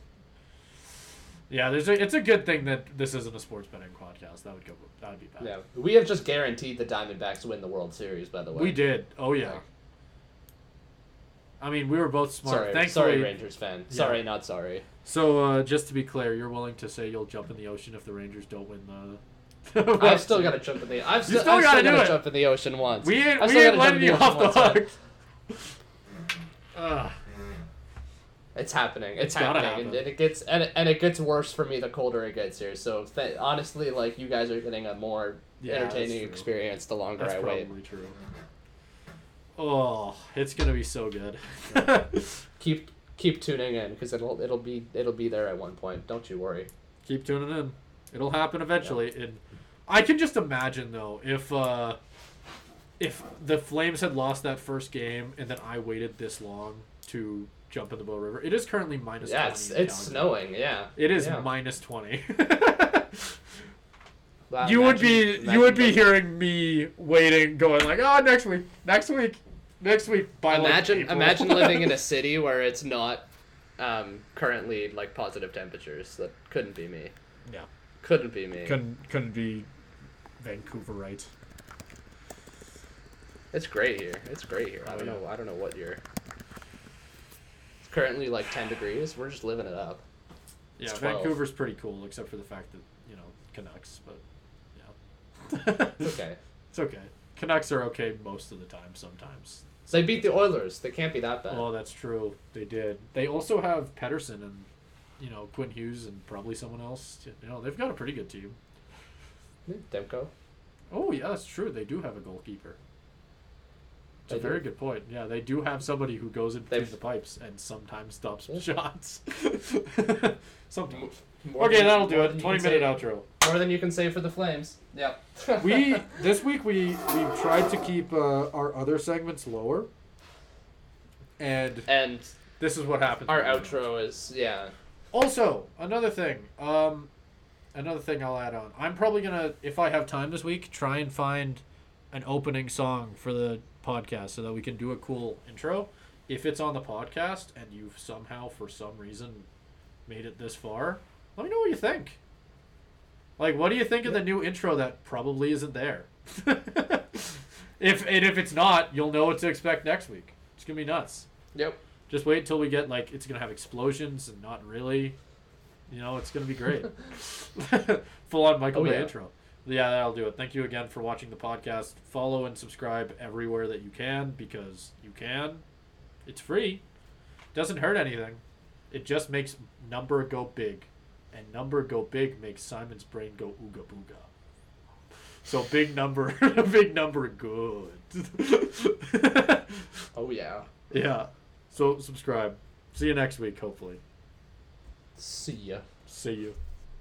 Yeah, there's a. It's a good thing that this isn't a sports betting podcast. That would go. That would be bad. Yeah, we have just guaranteed the Diamondbacks win the World Series. By the way, We did. Oh yeah. Yeah. I mean, we were both smart. Sorry, Thankfully, sorry, Rangers fan. Yeah. Sorry, not sorry. So uh, just to be clear, you're willing to say you'll jump in the ocean if the Rangers don't win the. <laughs> I've still got to jump in the. I've still, still I've gotta still gotta jump in the ocean once. We ain't, I've we still ain't letting jump you off the hook. <laughs> Ugh. It's happening. It's, It's happening, and it gets and it, and it gets worse for me the colder it gets here. So th- honestly, like you guys are getting a more Yeah, entertaining experience the longer That's I wait. probably true. Oh, it's gonna be so good. <laughs> Keep keep tuning in because it'll it'll be it'll be there at one point. Don't you worry. Keep tuning in. It'll happen eventually. And I can just imagine though if uh, if the Flames had lost that first game and then I waited this long to jump in the Bow River. It is currently minus yeah, 20. it's it's snowing. Yeah, It is Yeah. minus 20. <laughs> Wow, you would be imagine- you would be imagine- hearing me waiting, going like, oh, next week, next week, next week. By Imagine April." imagine living in a <laughs> city where it's not um, currently like positive temperatures. That couldn't be me. yeah, Couldn't be me. couldn't couldn't be Vancouver right. It's great here. It's great here. I Oh, don't yeah. know. I don't know what year. Currently like ten degrees. We're just living it up. Yeah, It's 12. Vancouver's pretty cool, except for the fact that you know Canucks, but yeah, It's okay. <laughs> it's okay. Canucks are okay most of the time. Sometimes. They beat the Oilers. They can't be that bad. Oh, that's true. They did. They also have Pettersson and you know Quinn Hughes and probably someone else. You know they've got a pretty good team. Hmm, Demko. Oh yeah, that's true. They do have a goalkeeper. It's They a very do. good point. Yeah, they do have somebody who goes in between They've- the pipes and sometimes stops Yeah. shots. <laughs> sometimes. More Okay, than- that'll do it. Twenty minute say- outro. More than you can say for the Flames. Yep. we <laughs> this week we we tried to keep uh, our other segments lower, and and this is what happens. our when we outro is yeah. Also, another thing. Um, another thing I'll add on. I'm probably gonna, if I have time this week, try and find an opening song for the podcast so that we can do a cool intro. If it's on the podcast and you've somehow, for some reason, made it this far, let me know what you think. Like, what do you think of the new intro that probably isn't there? <laughs> if and if it's not, you'll know what to expect next week. It's gonna be nuts. Yep. Just wait until we get like it's gonna have explosions and not really. You know, it's gonna be great. <laughs> <laughs> Full on Michael Oh, Bay yeah. intro. Yeah, that'll do it. Thank you again for watching the podcast. Follow and subscribe everywhere that you can because you can. It's free. Doesn't hurt anything. It just makes number go big. And number go big makes Simon's brain go ooga booga. So big number <laughs> big number good. Oh yeah. Yeah. So subscribe. See you next week, hopefully. See ya. See you.